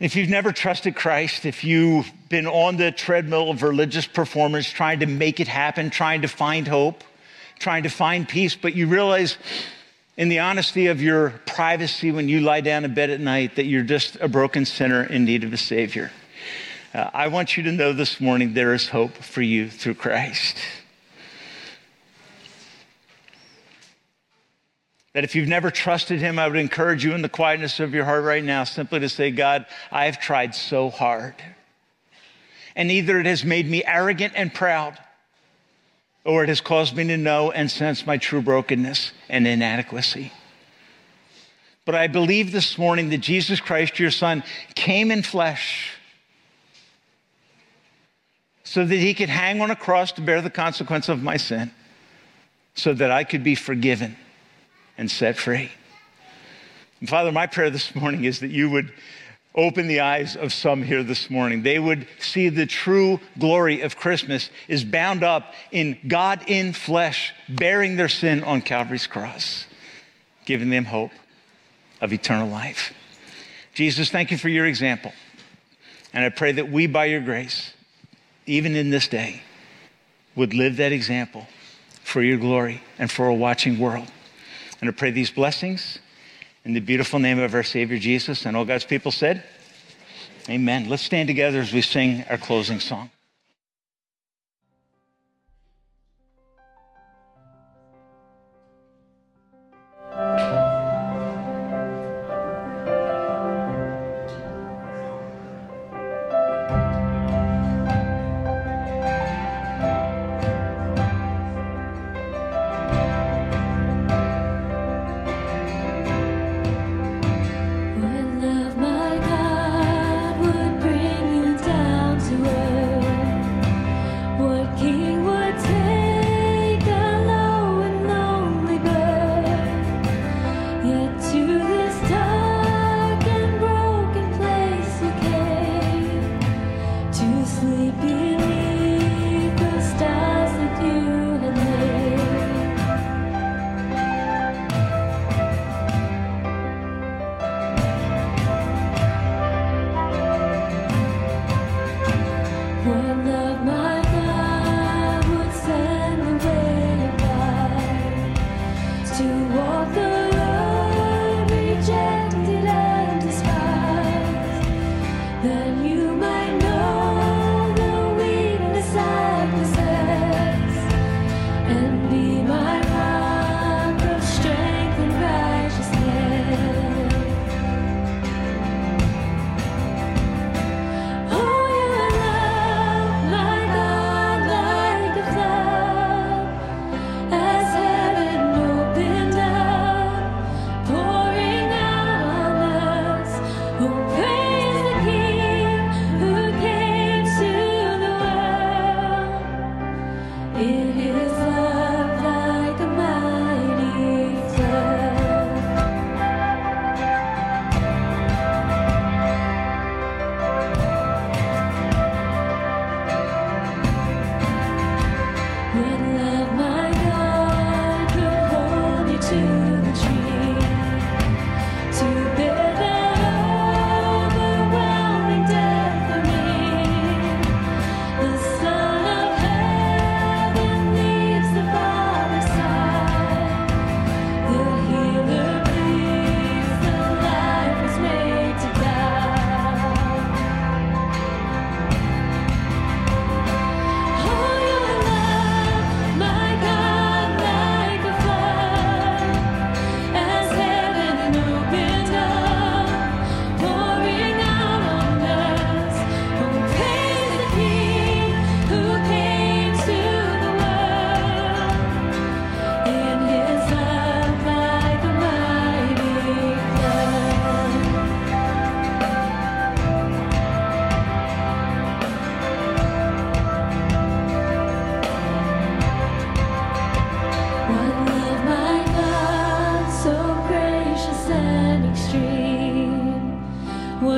If you've never trusted Christ, if you've been on the treadmill of religious performance, trying to make it happen, trying to find hope, trying to find peace, but you realize in the honesty of your privacy when you lie down in bed at night that you're just a broken sinner in need of a Savior. Uh, I want you to know this morning there is hope for you through Christ. That if you've never trusted Him, I would encourage you in the quietness of your heart right now simply to say, God, I have tried so hard. And either it has made me arrogant and proud, or it has caused me to know and sense my true brokenness and inadequacy. But I believe this morning that Jesus Christ, your Son, came in flesh so that he could hang on a cross to bear the consequence of my sin, so that I could be forgiven and set free. And Father, my prayer this morning is that you would open the eyes of some here this morning. They would see the true glory of Christmas is bound up in God in flesh, bearing their sin on Calvary's cross, giving them hope of eternal life. Jesus, thank you for your example. And I pray that we, by your grace, even in this day, would live that example for your glory and for a watching world. And I pray these blessings in the beautiful name of our Savior Jesus. And all God's people said, Amen. Let's stand together as we sing our closing song.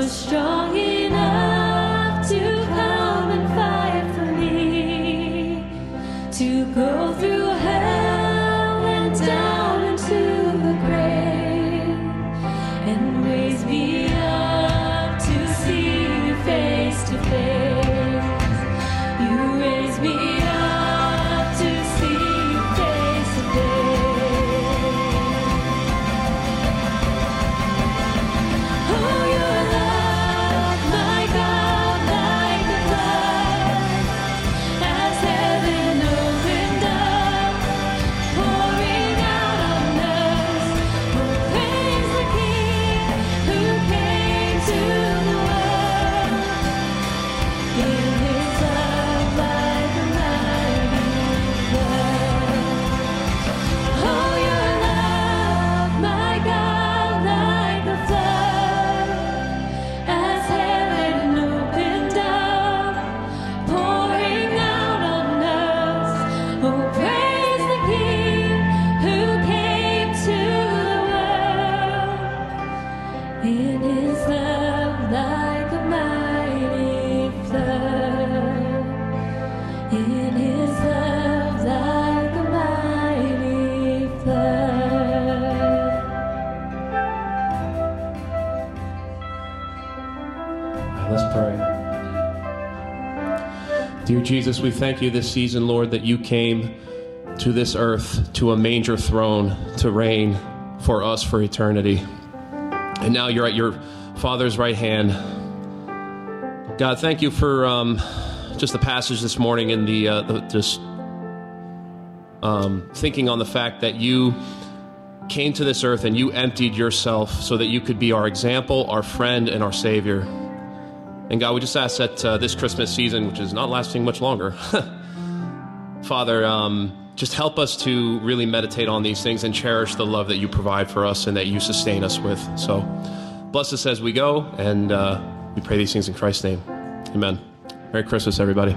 strong. Jesus, we thank you this season, Lord, that you came to this earth, to a manger throne, to reign for us for eternity. And now you're at your Father's right hand. God, thank you for um, just the passage this morning and the, uh, the just um, thinking on the fact that you came to this earth and you emptied yourself so that you could be our example, our friend, and our Savior. And God, we just ask that uh, this Christmas season, which is not lasting much longer, Father, um, just help us to really meditate on these things and cherish the love that you provide for us and that you sustain us with. So bless us as we go, and uh, we pray these things in Christ's name. Amen. Merry Christmas, everybody.